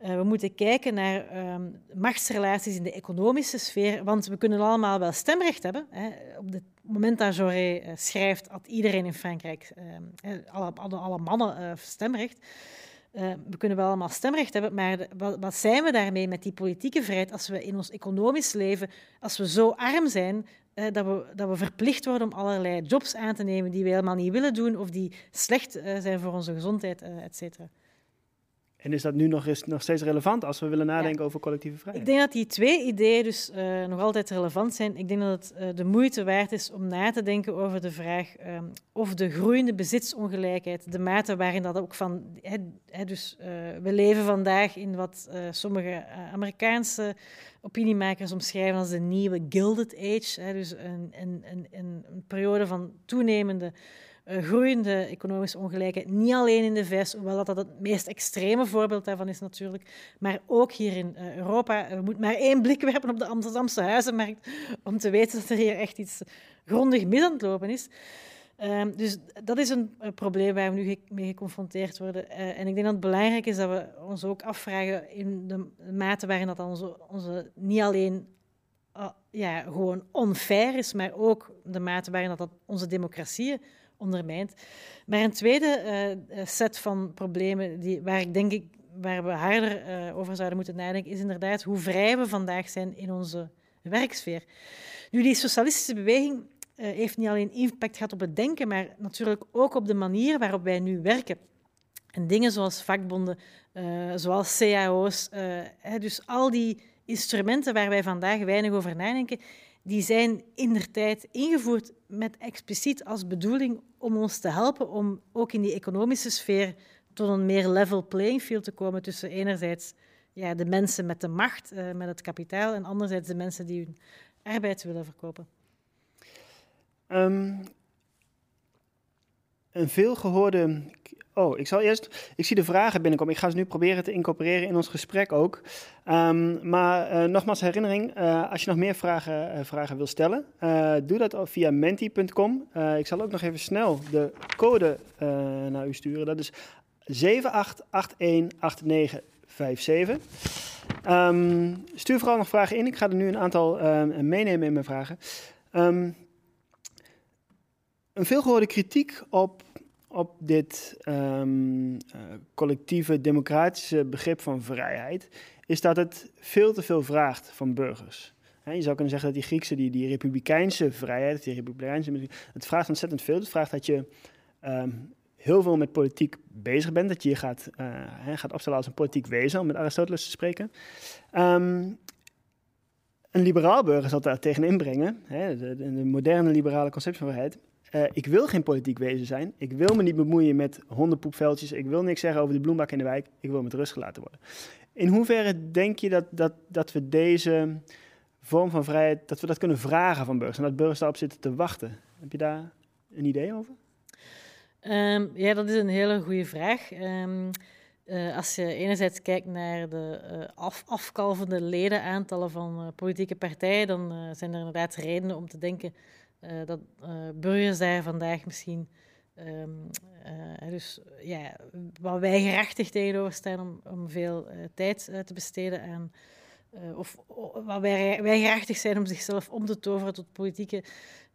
[SPEAKER 3] uh, we moeten kijken naar um, machtsrelaties in de economische sfeer, want we kunnen allemaal wel stemrecht hebben. Hè. Op het moment dat Jaurès uh, schrijft, had iedereen in Frankrijk, uh, alle, alle, alle, mannen, stemrecht. We kunnen wel allemaal stemrecht hebben, maar wat, zijn we daarmee met die politieke vrijheid als we in ons economisch leven, als we zo arm zijn, dat, we, dat we verplicht worden om allerlei jobs aan te nemen die we helemaal niet willen doen of die slecht zijn voor onze gezondheid, et cetera.
[SPEAKER 2] En is dat nu nog, nog steeds relevant als we willen nadenken over collectieve vrijheid?
[SPEAKER 3] Ik denk dat die twee ideeën dus uh, nog altijd relevant zijn. Ik denk dat het uh, de moeite waard is om na te denken over de vraag um, of de groeiende bezitsongelijkheid, de mate waarin dat ook van... He, he, dus, uh, we leven vandaag in wat sommige Amerikaanse opiniemakers omschrijven als de nieuwe Gilded Age. He, dus een, een, een, een periode van toenemende groeiende economische ongelijkheid. Niet alleen in de VS, hoewel dat, het meest extreme voorbeeld daarvan is natuurlijk, maar ook hier in uh, Europa. We moeten maar één blik werpen op de Amsterdamse huizenmarkt om te weten dat er hier echt iets grondig mis aan het lopen is. Uh, dus dat is een, probleem waar we nu mee geconfronteerd worden. Uh, en ik denk dat het belangrijk is dat we ons ook afvragen in de mate waarin dat onze, onze niet alleen ja, gewoon onfair is, maar ook de mate waarin dat, dat onze democratieën ondermijnt. Maar een tweede uh, set van problemen die, waar ik denk ik, waar we harder uh, over zouden moeten nadenken, is inderdaad hoe vrij we vandaag zijn in onze werksfeer. Nu, die socialistische beweging heeft niet alleen impact gehad op het denken, maar natuurlijk ook op de manier waarop wij nu werken. En dingen zoals vakbonden, zoals cao's, dus al die instrumenten waar wij vandaag weinig over nadenken, die zijn tijd ingevoerd met expliciet als bedoeling om ons te helpen om ook in die economische sfeer tot een meer level playing field te komen tussen enerzijds ja, de mensen met de macht, uh, met het kapitaal, en anderzijds de mensen die hun arbeid willen verkopen.
[SPEAKER 2] Um, een veelgehoorde Oh, ik zal eerst. Ik zie de vragen binnenkomen. Ik ga ze nu proberen te incorporeren in ons gesprek ook. Um, maar uh, nogmaals herinnering: uh, als je nog meer vragen, uh, vragen wil stellen, doe dat via menti.com. ik zal ook nog even snel de code naar u sturen. Dat is 78818957. Um, stuur vooral nog vragen in. Ik ga er nu een aantal meenemen in mijn vragen. Um, een veelgehoorde kritiek op op dit um, uh, collectieve democratische begrip van vrijheid, is dat het veel te veel vraagt van burgers. Je zou kunnen zeggen dat die Griekse, die, die republikeinse vrijheid, die republikeinse, het vraagt ontzettend veel. Het vraagt dat je um, heel veel met politiek bezig bent, dat je je gaat, uh, gaat opstellen als een politiek wezen, om met Aristoteles te spreken. Um, een liberaal burger zal daar tegen inbrengen, de, de moderne liberale conceptie van vrijheid, uh, ik wil geen politiek wezen zijn. Ik wil me niet bemoeien met hondenpoepveldjes. Ik wil niks zeggen over de bloembak in de wijk. Ik wil met rust gelaten worden. In hoeverre denk je dat, dat, dat we deze vorm van vrijheid, dat we dat kunnen vragen van burgers en dat burgers daarop zitten te wachten? Heb je daar een idee over?
[SPEAKER 3] Um, ja, dat is een hele goede vraag. Um, uh, als je enerzijds kijkt naar de uh, af, afkalvende ledenaantallen van politieke partijen, dan zijn er inderdaad redenen om te denken dat uh, burgers daar vandaag misschien um, uh, dus ja, wat weigerachtig tegenover staan om, om veel tijd te besteden aan, of wat wij, weigerachtig zijn om zichzelf om te toveren tot politieke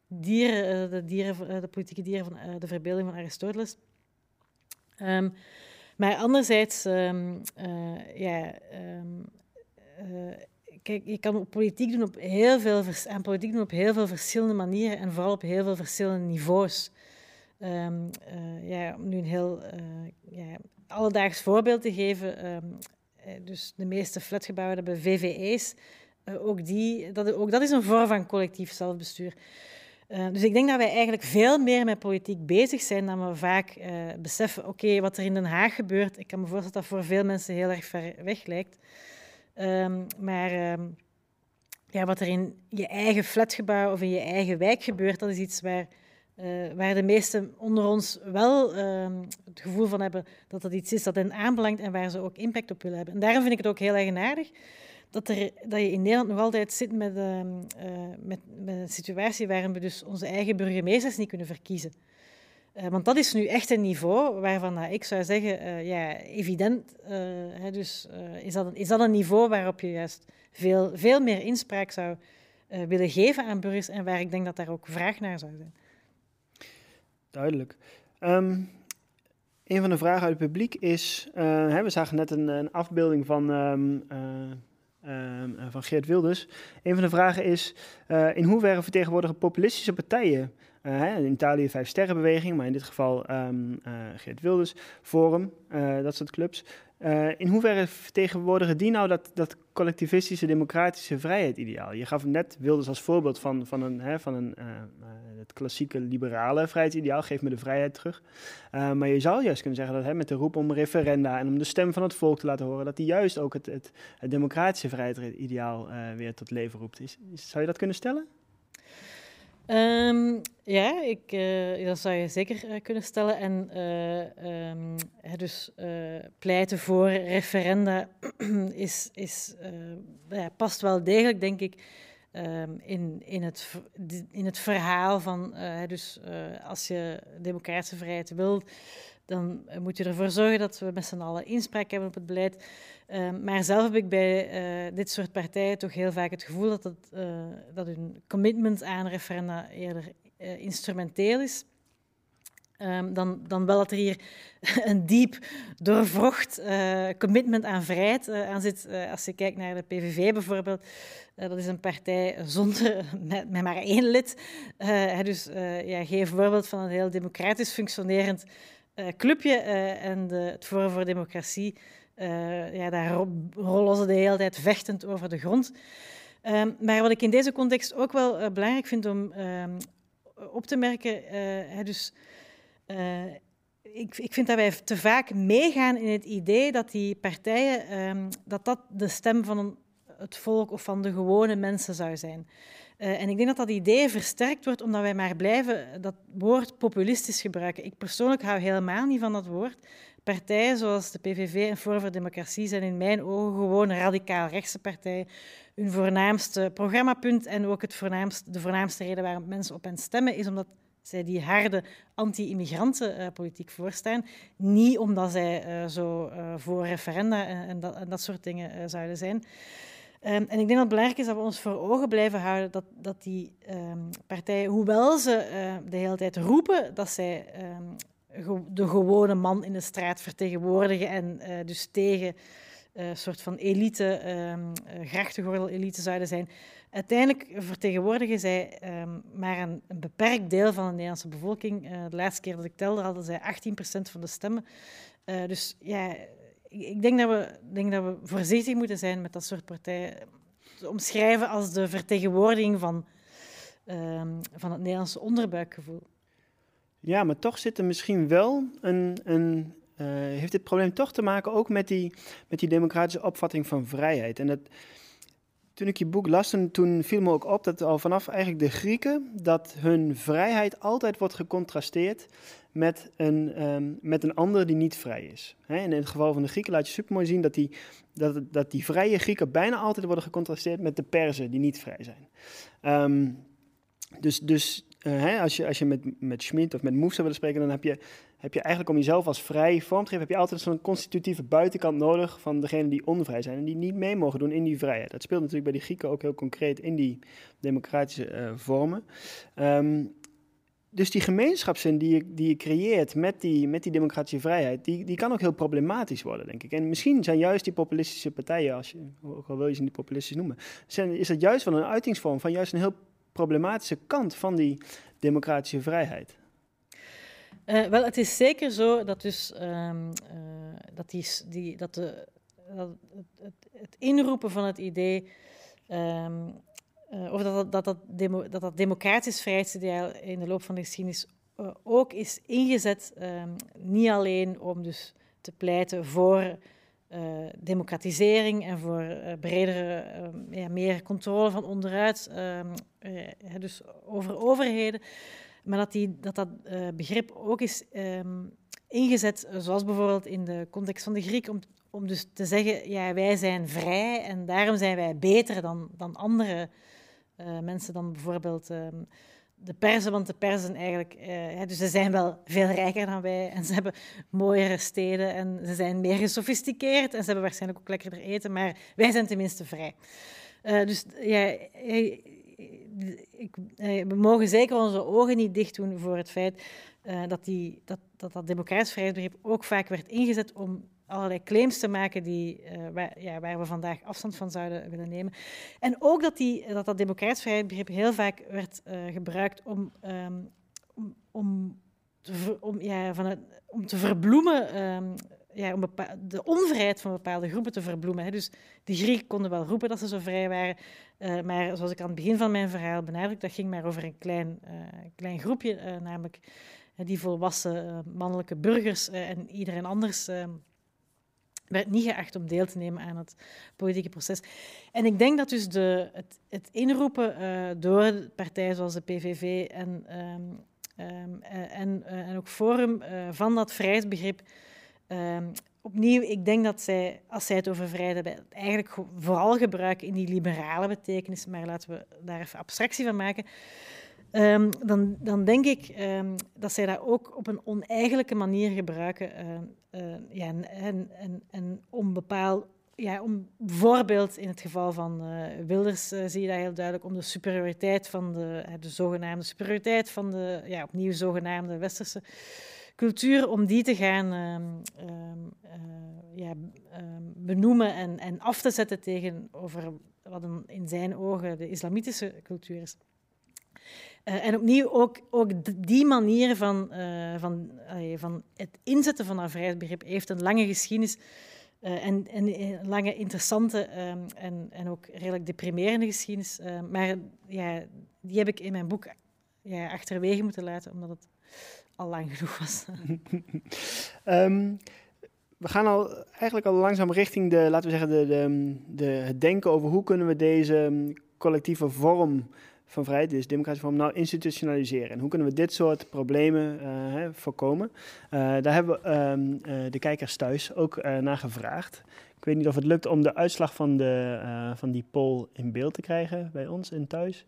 [SPEAKER 3] dieren, de, dieren, de politieke dieren van de verbeelding van Aristoteles. Um, maar anderzijds, um, ja, kijk, je kan politiek doen op heel veel, aan politiek doen op heel veel verschillende manieren en vooral op heel veel verschillende niveaus. Um, ja, om nu een heel ja, alledaags voorbeeld te geven, ehm, dus de meeste flatgebouwen hebben VVE's. ook, die, dat, ook dat is een vorm van collectief zelfbestuur. Uh, dus ik denk dat wij eigenlijk veel meer met politiek bezig zijn dan we vaak uh, beseffen. Oké, wat er in Den Haag gebeurt, ik kan me voorstellen dat dat voor veel mensen heel erg ver weg lijkt. Um, maar um, ja, wat er in je eigen flatgebouw of in je eigen wijk gebeurt, dat is iets waar, uh, waar de meesten onder ons wel um, het gevoel van hebben dat dat iets is dat hen aanbelangt en waar ze ook impact op willen hebben. En daarom vind ik het ook heel eigenaardig dat, er, dat je in Nederland nog altijd zit met, uh, met, met, een situatie waarin we dus onze eigen burgemeesters niet kunnen verkiezen. Uh, want dat is nu echt een niveau waarvan ik zou zeggen, uh, ja, evident, hè, dus is, dat een, is dat een niveau waarop je juist veel, veel meer inspraak zou willen geven aan burgers en waar ik denk dat daar ook vraag naar zou zijn.
[SPEAKER 2] Duidelijk. Um, een van de vragen uit het publiek is, hè, we zagen net een, een afbeelding van Ehm, eh, van Geert Wilders. Een van de vragen is: in hoeverre vertegenwoordigen populistische partijen, uh, in Italië Vijf Sterrenbeweging, maar in dit geval um, Geert Wilders, Forum, dat soort clubs, in hoeverre vertegenwoordigen die nou dat, dat collectivistische democratische vrijheidsideaal? Je gaf net Wilders als voorbeeld van, van, een, hè, van een, het klassieke liberale vrijheidsideaal, geef me de vrijheid terug. Maar je zou juist kunnen zeggen dat hè, met de roep om referenda en om de stem van het volk te laten horen, dat die juist ook het, het, het democratische vrijheidsideaal weer tot leven roept. Is, zou je dat kunnen stellen?
[SPEAKER 3] Um, ja, ik, uh, dat zou je zeker uh, kunnen stellen. En uh, dus pleiten voor referenda is, is, past wel degelijk, denk ik, um, in, in, het, in het verhaal van... dus als je democratische vrijheid wilt, dan moet je ervoor zorgen dat we met z'n allen inspraak hebben op het beleid. Uh, maar zelf heb ik bij uh, dit soort partijen toch heel vaak het gevoel dat, het, uh, dat hun commitment aan referenda eerder uh, instrumenteel is. Um, dan, dan wel dat er hier een diep doorvrocht commitment aan vrijheid aan zit. als je kijkt naar de PVV bijvoorbeeld, dat is een partij zonder, met, met maar één lid. dus ja, geef voorbeeld van een heel democratisch functionerend clubje en de, het Forum voor Democratie uh, ja, daar rollen ze de hele tijd vechtend over de grond. Um, maar wat ik in deze context ook wel uh, belangrijk vind om um, op te merken, uh, dus ik, ik, vind dat wij te vaak meegaan in het idee dat die partijen, um, dat dat de stem van het volk of van de gewone mensen zou zijn. En ik denk dat dat idee versterkt wordt omdat wij maar blijven dat woord populistisch gebruiken. Ik persoonlijk hou helemaal niet van dat woord partijen zoals de PVV en Forum voor Democratie zijn in mijn ogen gewoon radicaal rechtse partijen. Hun voornaamste programmapunt en ook het voornaamste, de voornaamste reden waarom mensen op hen stemmen is omdat zij die harde anti-immigrantenpolitiek voorstaan. Niet omdat zij uh, zo uh, voor referenda en, dat, soort dingen zouden zijn. Um, en ik denk dat het belangrijk is dat we ons voor ogen blijven houden dat, dat die um, partijen, hoewel ze de hele tijd roepen dat zij um, de gewone man in de straat vertegenwoordigen en uh, dus tegen een uh, soort van elite, um, uh, grachtengordel-elite zouden zijn. Uiteindelijk vertegenwoordigen zij um, maar een, een, beperkt deel van de Nederlandse bevolking. De laatste keer dat ik telde hadden zij 18% van de stemmen. dus ja, ik, denk, dat we, denk dat we voorzichtig moeten zijn met dat soort partijen. Te omschrijven als de vertegenwoordiging van, um, van het Nederlandse onderbuikgevoel.
[SPEAKER 2] Ja, maar toch zit er misschien wel een. een uh, heeft dit probleem toch te maken ook met die, met die democratische opvatting van vrijheid. En dat, toen ik je boek las, toen viel me ook op dat al vanaf eigenlijk de Grieken, dat hun vrijheid altijd wordt gecontrasteerd met een, um, met een ander die niet vrij is. He, in het geval van de Grieken laat je supermooi zien dat die, dat, dat die vrije Grieken bijna altijd worden gecontrasteerd met de Perzen die niet vrij zijn. Um, dus, dus uh, hè, als je, als je met, met of met Moes willen spreken, dan heb je, heb je eigenlijk om jezelf als vrij vorm te geven, heb je altijd zo'n constitutieve buitenkant nodig van degenen die onvrij zijn en die niet mee mogen doen in die vrijheid. Dat speelt natuurlijk bij die Grieken ook heel concreet in die democratische uh, vormen. Um, dus die gemeenschapszin die je, die je creëert met die, met die democratische vrijheid, die, die kan ook heel problematisch worden, denk ik. En misschien zijn juist die populistische partijen, als je, ook al wil je ze niet populistisch noemen, zijn, is dat juist wel een uitingsvorm van juist een heel problematische kant van die democratische vrijheid.
[SPEAKER 3] Uh, wel, het is zeker zo dat, dus, um, uh, dat, die, dat, de, het, het, inroepen van het idee um, uh, of dat dat, dat, dat, dat democratisch vrijheidsideaal in de loop van de geschiedenis ook is ingezet, um, niet alleen om dus te pleiten voor uh, democratisering en voor bredere, um, ja, meer controle van onderuit, um, dus over overheden, maar dat die, dat, dat begrip ook is ingezet, zoals bijvoorbeeld in de context van de Griek, om, om dus te zeggen, ja, wij zijn vrij en daarom zijn wij beter dan, dan andere uh, mensen dan bijvoorbeeld um, de persen, want de persen eigenlijk, ja, dus ze zijn wel veel rijker dan wij en ze hebben mooiere steden en ze zijn meer gesofisticeerd en ze hebben waarschijnlijk ook lekkerder eten, maar wij zijn tenminste vrij. Uh, dus ja, ik, we mogen zeker onze ogen niet dicht doen voor het feit dat, die, dat, dat dat democratisch vrijheidsbegrip ook vaak werd ingezet om allerlei claims te maken die, uh, waar, ja, waar, we vandaag afstand van zouden willen nemen. En ook dat die, dat, dat democratisch vrijheidsbegrip heel vaak werd uh, gebruikt om, um, om, om, te, om, ja, van het, om te verbloemen, um, ja, om de onvrijheid van bepaalde groepen te verbloemen. Hè. Dus de Grieken konden wel roepen dat ze zo vrij waren, uh, maar zoals ik aan het begin van mijn verhaal benadruk, dat ging maar over een klein, klein groepje, namelijk die volwassen mannelijke burgers en iedereen anders ehm, werd niet geacht om deel te nemen aan het politieke proces. En ik denk dat dus de, het, het inroepen uh, door partijen zoals de PVV en, um, um, en, uh, en ook Forum van dat vrijheidsbegrip, um, opnieuw, ik denk dat zij, als zij het over vrijheid hebben, eigenlijk vooral gebruiken in die liberale betekenis, maar laten we daar even abstractie van maken. Um, dan, dan, denk ik um, dat zij dat ook op een oneigenlijke manier gebruiken. Uh, uh, ja, en, en, en, om bepaald, ja, om bijvoorbeeld in het geval van uh, Wilders zie je dat heel duidelijk, om de superioriteit van de, de zogenaamde superioriteit van de, ja, opnieuw zogenaamde westerse cultuur, om die te gaan um, ja, benoemen en, en af te zetten tegenover wat in zijn ogen de islamitische cultuur is. Uh, en opnieuw ook, ook die manier van, uh, van, van het inzetten van dat vrijheidsbegrip heeft een lange geschiedenis uh, en, en, een lange interessante um, en, en ook redelijk deprimerende geschiedenis. maar ja, die heb ik in mijn boek ja, achterwege moeten laten, omdat het al lang genoeg was.
[SPEAKER 2] um, we gaan al eigenlijk al langzaam richting de, laten we zeggen, de, de, de, het denken over hoe kunnen we deze collectieve vorm van vrijheid, dus democratische vorm, nou institutionaliseren? En hoe kunnen we dit soort problemen uh, hè, voorkomen? Uh, daar hebben we um, uh, de kijkers thuis ook naar gevraagd. Ik weet niet of het lukt om de uitslag van, de, van die poll in beeld te krijgen bij ons in thuis.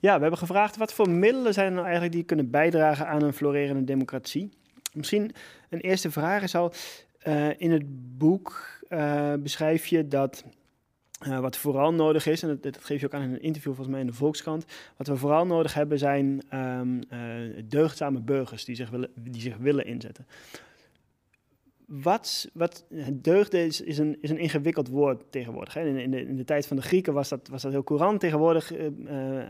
[SPEAKER 2] Ja, we hebben gevraagd wat voor middelen zijn er nou eigenlijk die kunnen bijdragen aan een florerende democratie. Misschien een eerste vraag is al, in het boek beschrijf je dat uh, wat vooral nodig is, en dat, geef je ook aan in een interview volgens mij in de Volkskrant, wat we vooral nodig hebben zijn um, uh, deugdzame burgers die zich willen, die zich willen inzetten wat, wat deugde is, is, een, is een ingewikkeld woord tegenwoordig. Hè. In, in, de, de tijd van de Grieken was dat, was dat heel courant. Tegenwoordig uh, uh,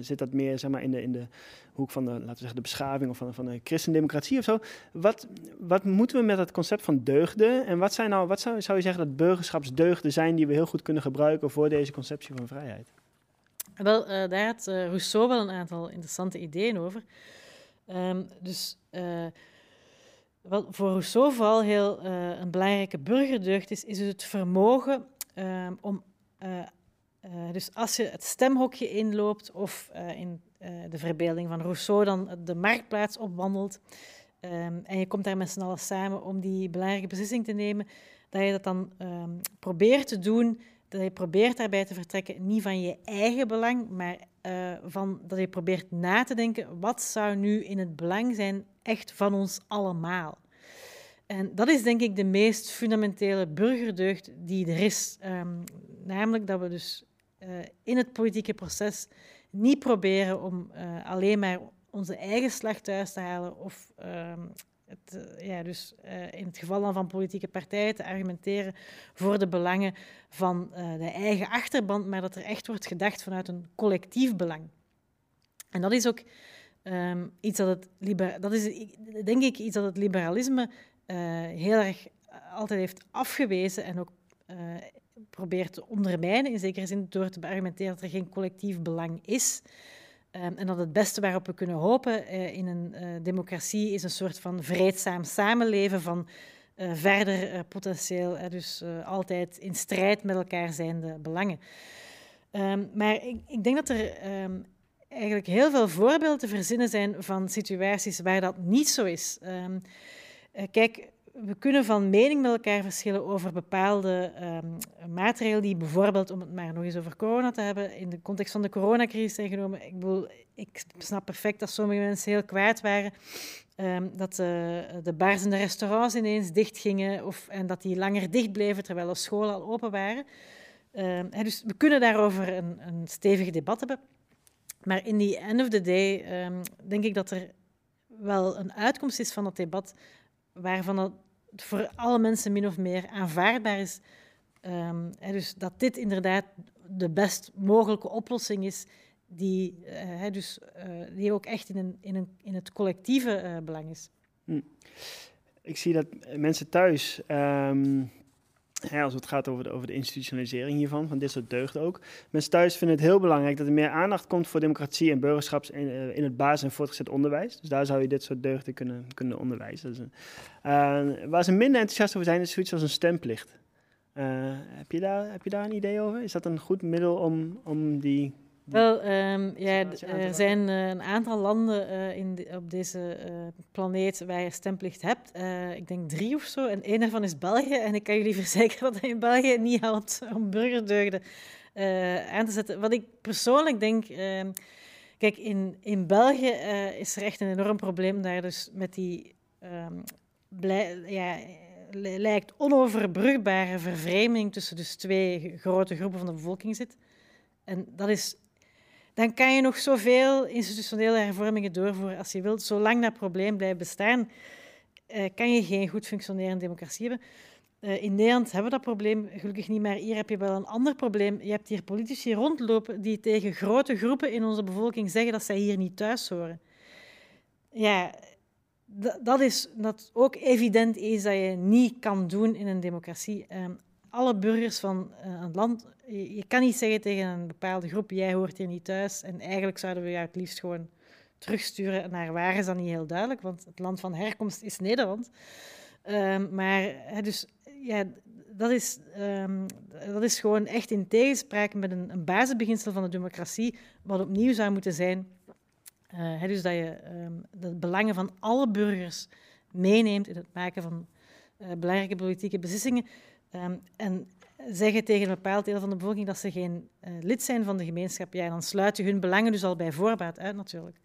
[SPEAKER 2] zit dat meer zeg maar, in, de, in de hoek van de, laten we zeggen, de beschaving of van, van de christendemocratie of zo. Wat, wat moeten we met het concept van deugden? En wat, zijn nou, wat zou, zou je zeggen dat burgerschapsdeugden zijn die we heel goed kunnen gebruiken voor deze conceptie van vrijheid?
[SPEAKER 3] Wel, daar had Rousseau wel een aantal interessante ideeën over. Um, dus wat voor Rousseau vooral heel uh, een belangrijke burgerdeugd is, is het vermogen uh, om, uh, dus als je het stemhokje inloopt of in de verbeelding van Rousseau dan de marktplaats opwandelt um, en je komt daar met z'n allen samen om die belangrijke beslissing te nemen, dat je dat dan um, probeert te doen, dat je probeert daarbij te vertrekken niet van je eigen belang, maar van, dat je probeert na te denken, wat zou nu in het belang zijn echt van ons allemaal. En dat is denk ik de meest fundamentele burgerdeugd die er is. Um, namelijk dat we dus uh, in het politieke proces niet proberen om uh, alleen maar onze eigen slag thuis te halen of ehm, het, eh, ja, dus, in het geval van politieke partijen te argumenteren voor de belangen van de eigen achterban, maar dat er echt wordt gedacht vanuit een collectief belang. En dat is ook um, iets dat het, dat is, denk ik, iets dat het liberalisme heel erg altijd heeft afgewezen en ook probeert te ondermijnen, in zekere zin door te argumenteren dat er geen collectief belang is. Um, en dat het beste waarop we kunnen hopen uh, in een uh, democratie is een soort van vreedzaam samenleven van uh, verder potentieel, dus altijd in strijd met elkaar zijnde belangen. Um, maar ik, ik, denk dat er eigenlijk heel veel voorbeelden te verzinnen zijn van situaties waar dat niet zo is. kijk, we kunnen van mening met elkaar verschillen over bepaalde um, maatregelen die bijvoorbeeld, om het maar nog eens over corona te hebben, in de context van de coronacrisis zijn genomen. Ik, bedoel, ik snap perfect dat sommige mensen heel kwaad waren um, dat de, de bars en de restaurants ineens dichtgingen of, en dat die langer dicht bleven terwijl de scholen al open waren. Dus we kunnen daarover een, een stevig debat hebben. Maar in the end of the day denk ik dat er wel een uitkomst is van dat debat waarvan het voor alle mensen min of meer aanvaardbaar is. Um, dus dat dit inderdaad de best mogelijke oplossing is, die, hè, dus, uh, die ook echt in, een, in, een, in het collectieve uh, belang is. Hm.
[SPEAKER 2] Ik zie dat mensen thuis um, als het gaat over de, over de institutionalisering hiervan, van dit soort deugden ook. Mensen thuis vinden het heel belangrijk dat er meer aandacht komt voor democratie en burgerschap in, uh, in het basis- en voortgezet onderwijs. Dus daar zou je dit soort deugden kunnen, kunnen onderwijzen. Uh, waar ze minder enthousiast over zijn, is zoiets als een stemplicht. Uh, heb, je daar, heb je daar een idee over? Is dat een goed middel om, om die
[SPEAKER 3] wel, um, ja, er zijn uh, een aantal landen uh, in de, op deze uh, planeet waar je stemplicht hebt. ik denk drie of zo. En één daarvan is België. En ik kan jullie verzekeren dat in België niet helpt om burgerdeugden aan te zetten. Wat ik persoonlijk denk. Ehm, kijk, in, in België is er echt een enorm probleem daar dus met die. Um, blij, ja, lijkt onoverbrugbare vervreemding tussen dus twee grote groepen van de bevolking zit. En dat is dan kan je nog zoveel institutionele hervormingen doorvoeren als je wilt. Zolang dat probleem blijft bestaan, uh, kan je geen goed functionerende democratie hebben. Uh, in Nederland hebben we dat probleem gelukkig niet, maar hier heb je wel een ander probleem. Je hebt hier politici rondlopen die tegen grote groepen in onze bevolking zeggen dat zij hier niet thuis horen. Ja, dat is dat ook evident is dat je niet kan doen in een democratie. Um, alle burgers van een land. Je, je, kan niet zeggen tegen een bepaalde groep: jij hoort hier niet thuis. En eigenlijk zouden we jou het liefst gewoon terugsturen naar waar is dat niet heel duidelijk, want het land van herkomst is Nederland. Um, maar dus ja, dat is, um, dat is gewoon echt in tegenspraak met een, een basisbeginsel van de democratie, wat opnieuw zou moeten zijn. Uh, dus dat je um, de belangen van alle burgers meeneemt in het maken van uh, belangrijke politieke beslissingen. En zeggen tegen een bepaald deel van de bevolking dat ze geen uh, lid zijn van de gemeenschap, ja, dan sluit je hun belangen dus al bij voorbaat uit natuurlijk.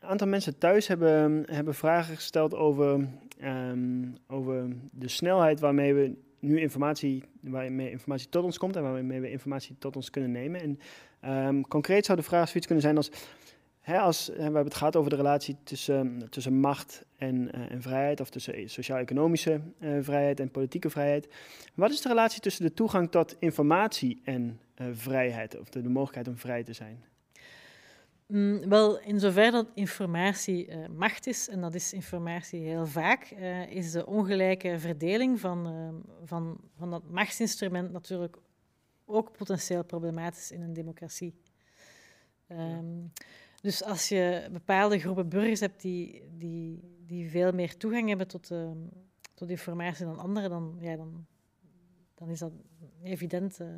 [SPEAKER 2] Een aantal mensen thuis hebben, hebben vragen gesteld over, um, over de snelheid waarmee we nu informatie, waarmee informatie tot ons komt en waarmee we informatie tot ons kunnen nemen. En um, concreet zou de vraag zoiets kunnen zijn als Hè, als, we hebben het gehad over de relatie tussen, tussen macht en, uh, en vrijheid, of tussen sociaal-economische uh, vrijheid en politieke vrijheid. Wat is de relatie tussen de toegang tot informatie en vrijheid, of de, de, mogelijkheid om vrij te zijn?
[SPEAKER 3] Mm, wel, in zover dat informatie macht is, en dat is informatie heel vaak, is de ongelijke verdeling van, van, van dat machtsinstrument natuurlijk ook potentieel problematisch in een democratie. Um, dus als je bepaalde groepen burgers hebt die, die, die veel meer toegang hebben tot, uh, tot informatie dan anderen, dan, ja, dan, dan is dat evident uh,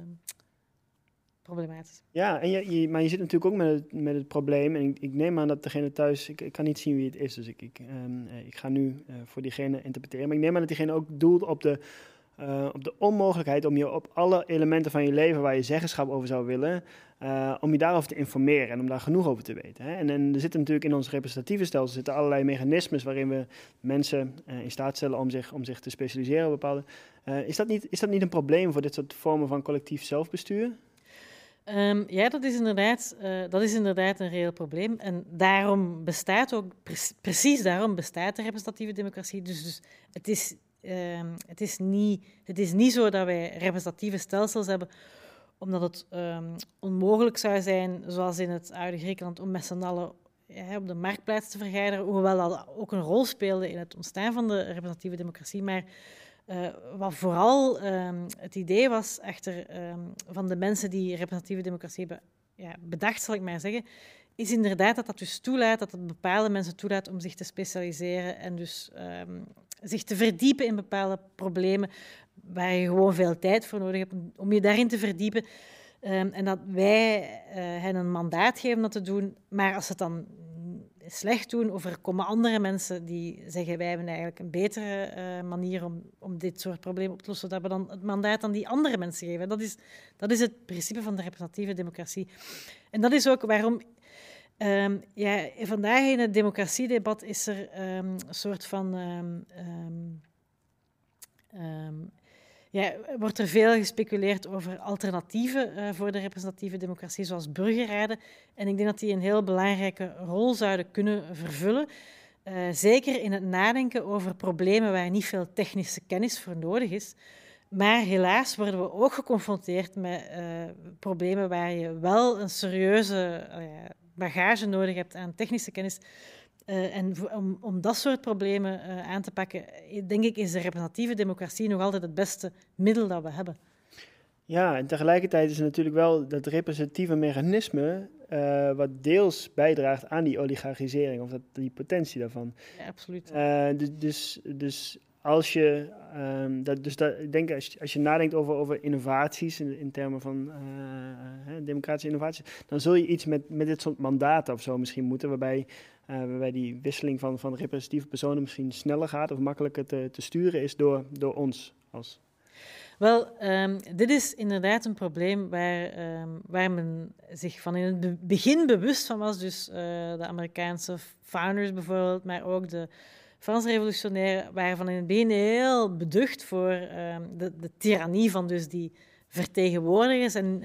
[SPEAKER 3] problematisch.
[SPEAKER 2] Ja, en je, je, maar je zit natuurlijk ook met het, met het probleem. En ik, ik neem aan dat degene thuis, ik, ik, kan niet zien wie het is, dus ik, ik, um, ik ga nu uh, voor diegene interpreteren. Maar ik neem aan dat diegene ook doelt op de uh, op de onmogelijkheid om je op alle elementen van je leven waar je zeggenschap over zou willen, uh, om je daarover te informeren en om daar genoeg over te weten. Hè? En, er zitten natuurlijk in ons representatieve stelsel zitten allerlei mechanismes waarin we mensen uh, in staat stellen om zich, om zich te specialiseren op bepaalde. is, dat niet, is dat niet een probleem voor dit soort vormen van collectief zelfbestuur?
[SPEAKER 3] Um, ja, dat is, inderdaad, dat is inderdaad een reëel probleem. En daarom bestaat ook, pre precies daarom bestaat de representatieve democratie. Dus, dus het, is, um, het, is niet, het is niet zo dat wij representatieve stelsels hebben omdat het um, onmogelijk zou zijn, zoals in het oude Griekenland, om met z'n allen ja, op de marktplaats te vergaderen, hoewel dat ook een rol speelde in het ontstaan van de representatieve democratie. Maar uh, wat vooral um, het idee was achter van de mensen die representatieve democratie hebben ja, bedacht, zal ik maar zeggen, is inderdaad dat dat dus toelaat, dat het bepaalde mensen toelaat om zich te specialiseren en dus um, zich te verdiepen in bepaalde problemen waar je gewoon veel tijd voor nodig hebt om je daarin te verdiepen. Um, en dat wij uh, hen een mandaat geven dat te doen, maar als ze het dan slecht doen, of er komen andere mensen die zeggen wij hebben eigenlijk een betere uh, manier om, om dit soort problemen op te lossen, dat we dan het mandaat aan die andere mensen geven. Dat is, dat is het principe van de representatieve democratie. En dat is ook waarom um, ja, vandaag in het democratiedebat is er um, een soort van um, ja, wordt er veel gespeculeerd over alternatieven uh, voor de representatieve democratie, zoals burgerraden. En ik denk dat die een heel belangrijke rol zouden kunnen vervullen. Uh, zeker in het nadenken over problemen waar niet veel technische kennis voor nodig is. Maar helaas worden we ook geconfronteerd met uh, problemen waar je wel een serieuze bagage nodig hebt aan technische kennis. Uh, en om, om, dat soort problemen uh, aan te pakken, denk ik, is de representatieve democratie nog altijd het beste middel dat we hebben.
[SPEAKER 2] Ja, en tegelijkertijd is het natuurlijk wel dat representatieve mechanisme uh, wat deels bijdraagt aan die oligarchisering, of dat, die potentie daarvan.
[SPEAKER 3] Ja, absoluut.
[SPEAKER 2] dus, dus, dus als je, um, dat, dus dat, denk als je, als je nadenkt over, over innovaties in, in termen van democratische innovaties, dan zul je iets met, met dit soort mandaten of zo misschien moeten, waarbij uh, waarbij die wisseling van, van representatieve personen misschien sneller gaat of makkelijker te, te sturen is door, door ons als.
[SPEAKER 3] Wel, um, dit is inderdaad een probleem waar, um, waar men zich van in het begin bewust van was. Dus de Amerikaanse founders bijvoorbeeld, maar ook de Franse revolutionairen waren van in het begin heel beducht voor um, de, de tirannie van dus die vertegenwoordigers en,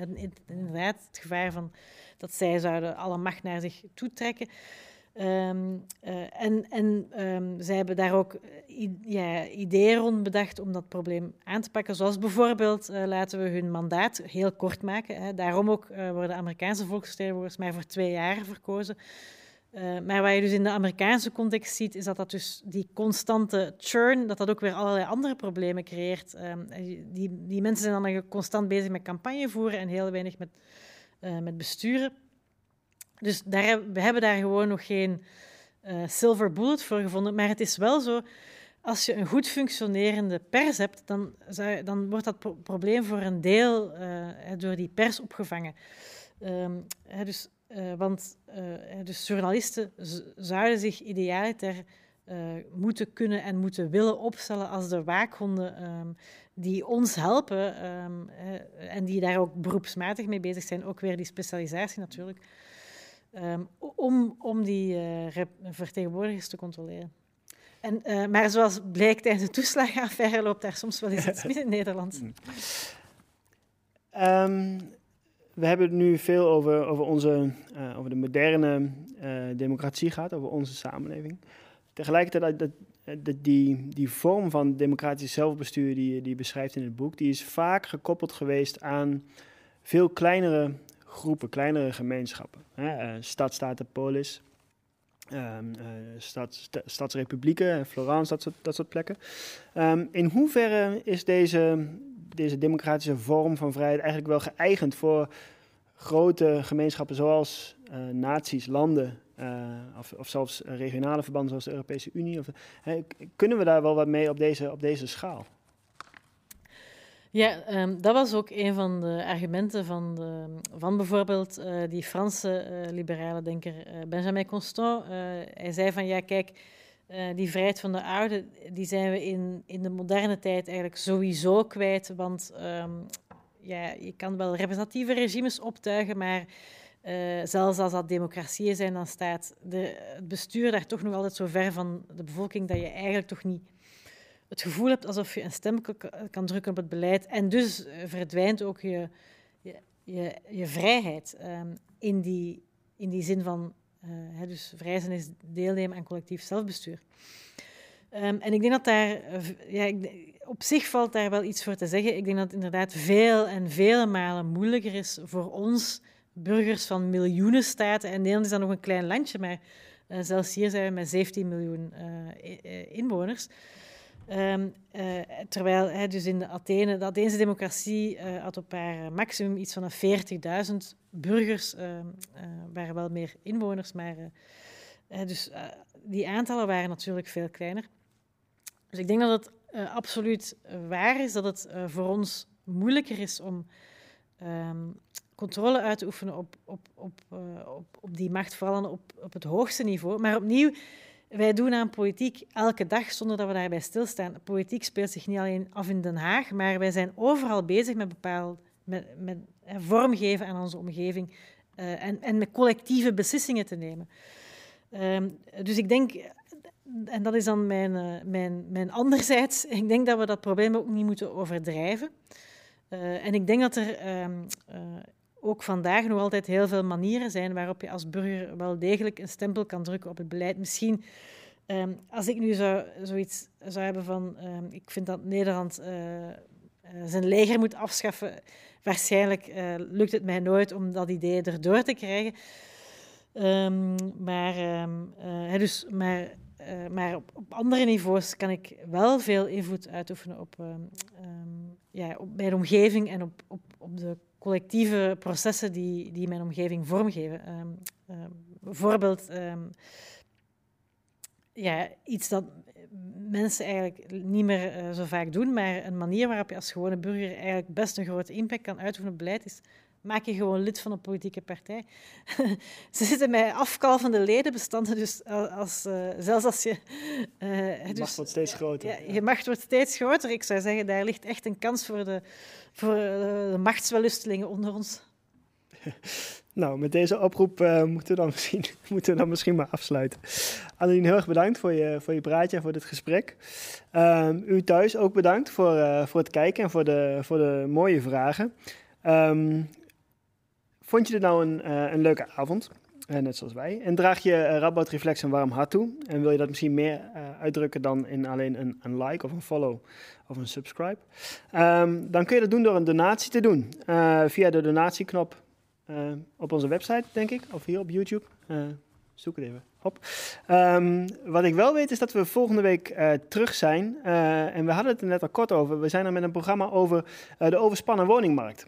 [SPEAKER 3] inderdaad het gevaar van dat zij zouden alle macht naar zich toetrekken. Um, uh, en en um, zij hebben daar ook eh, ideeën rond bedacht om dat probleem aan te pakken. Zoals bijvoorbeeld uh, laten we hun mandaat heel kort maken. Hè. Daarom ook uh, worden Amerikaanse volksvertegenwoordigers maar voor twee jaar verkozen. Maar wat je dus in de Amerikaanse context ziet, is dat dat dus die constante churn, dat dat ook weer allerlei andere problemen creëert. Um, die, die mensen zijn dan constant bezig met campagne voeren en heel weinig met, met besturen. Dus daar, we hebben daar gewoon nog geen uh, silver bullet voor gevonden. Maar het is wel zo, als je een goed functionerende pers hebt, dan, dan wordt dat pro probleem voor een deel door die pers opgevangen. Um, dus, uh, want dus journalisten zouden zich idealiter moeten kunnen en moeten willen opstellen als de waakhonden um, die ons helpen um, en die daar ook beroepsmatig mee bezig zijn. Ook weer die specialisatie natuurlijk. Um, om, om die vertegenwoordigers te controleren. En, maar zoals blijkt tijdens de toeslagenaffaire loopt daar soms wel eens iets mis in Nederland.
[SPEAKER 2] We hebben het nu veel over, over, onze, uh, over de moderne democratie gehad, over onze samenleving. Tegelijkertijd, dat, dat, die, die vorm van democratisch zelfbestuur die, die je beschrijft in het boek, die is vaak gekoppeld geweest aan veel kleinere groepen, kleinere gemeenschappen. Hè, uh, polis, um, uh, stad, stadsrepublieken, Florence, dat soort, dat soort plekken. Um, in hoeverre is deze, deze democratische vorm van vrijheid eigenlijk wel geëigend voor grote gemeenschappen zoals uh, naties, landen of, of, zelfs regionale verbanden zoals de Europese Unie? Of, kunnen we daar wel wat mee op deze, op deze schaal?
[SPEAKER 3] Ja, um, dat was ook een van de argumenten van, de, van bijvoorbeeld uh, die Franse liberale denker Benjamin Constant. hij zei van ja, kijk, die vrijheid van de oude, die zijn we in, in de moderne tijd eigenlijk sowieso kwijt. Want um, ja, je kan wel representatieve regimes optuigen, maar zelfs als dat democratieën zijn, dan staat de, het bestuur daar toch nog altijd zo ver van de bevolking dat je eigenlijk toch niet het gevoel hebt alsof je een stem kan drukken op het beleid. En dus eh, verdwijnt ook je, je je, vrijheid um, in, die, in die zin van uh, dus vrij zijn is deelnemen aan collectief zelfbestuur. Um, en ik denk dat daar, ja, ik, op zich valt daar wel iets voor te zeggen. Ik denk dat het inderdaad veel en vele malen moeilijker is voor ons, burgers van miljoenen staten. En Nederland is dan nog een klein landje, maar uh, zelfs hier zijn we met 17 miljoen inwoners. Um, uh, terwijl dus in de Athene, de Atheense democratie uh, had op haar maximum iets van 40.000 burgers, uh, waren wel meer inwoners, maar dus, die aantallen waren natuurlijk veel kleiner. Dus ik denk dat het absoluut waar is dat het voor ons moeilijker is om um, controle uit te oefenen op, op, op, op, op die macht, vooral op, op het hoogste niveau. Maar opnieuw, wij doen aan politiek elke dag zonder dat we daarbij stilstaan. Politiek speelt zich niet alleen af in Den Haag, maar wij zijn overal bezig met bepaald met, met vormgeven aan onze omgeving uh, en, en met collectieve beslissingen te nemen. Um, dus ik denk, en dat is dan mijn, uh, mijn, mijn anderzijds, ik denk dat we dat probleem ook niet moeten overdrijven. En ik denk dat er um, ook vandaag nog altijd heel veel manieren zijn waarop je als burger wel degelijk een stempel kan drukken op het beleid. Misschien um, als ik nu zo, zoiets zou hebben van um, ik vind dat Nederland uh, zijn leger moet afschaffen, waarschijnlijk uh, lukt het mij nooit om dat idee erdoor te krijgen. Um, maar, dus, maar, maar op, op, andere niveaus kan ik wel veel invloed uitoefenen op, ja, op mijn omgeving en op, op, op de collectieve processen die, die mijn omgeving vormgeven. Um, um, bijvoorbeeld um, ja, iets dat mensen eigenlijk niet meer uh, zo vaak doen, maar een manier waarop je als gewone burger eigenlijk best een grote impact kan uitoefenen op beleid is maak je gewoon lid van een politieke partij. Ze zitten met afkalvende ledenbestanden, dus als, uh, zelfs als je...
[SPEAKER 2] Uh, dus, macht wordt steeds groter.
[SPEAKER 3] Ja, Je macht wordt steeds groter. Ik zou zeggen, daar ligt echt een kans voor de, voor de machtswellustelingen onder ons.
[SPEAKER 2] Nou, met deze oproep uh, moeten, we dan misschien, moeten we dan misschien maar afsluiten. Annelien, heel erg bedankt voor je, voor je praatje en voor dit gesprek. Uh, u thuis ook bedankt voor, voor het kijken en voor de, voor de mooie vragen. Um, Vond je dit nou een, uh, een leuke avond? Uh, net zoals wij. En draag je uh, Radboud Reflex een warm hart toe? En wil je dat misschien meer uitdrukken dan in alleen een, een, like of een follow of een subscribe? Um, dan kun je dat doen door een donatie te doen. via de donatieknop op onze website, denk ik. Of hier op YouTube. zoek het even op. Um, wat ik wel weet is dat we volgende week terug zijn. en we hadden het er net al kort over. We zijn er met een programma over de overspannen woningmarkt.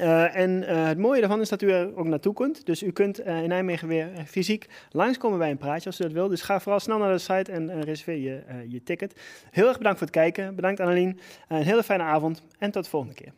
[SPEAKER 2] Uh, en uh, het mooie daarvan is dat u er ook naartoe kunt. Dus u kunt uh, in Nijmegen weer fysiek langskomen bij een praatje als u dat wil. Dus ga vooral snel naar de site en reserveer je, je ticket. Heel erg bedankt voor het kijken. Bedankt Annelien. een hele fijne avond en tot de volgende keer.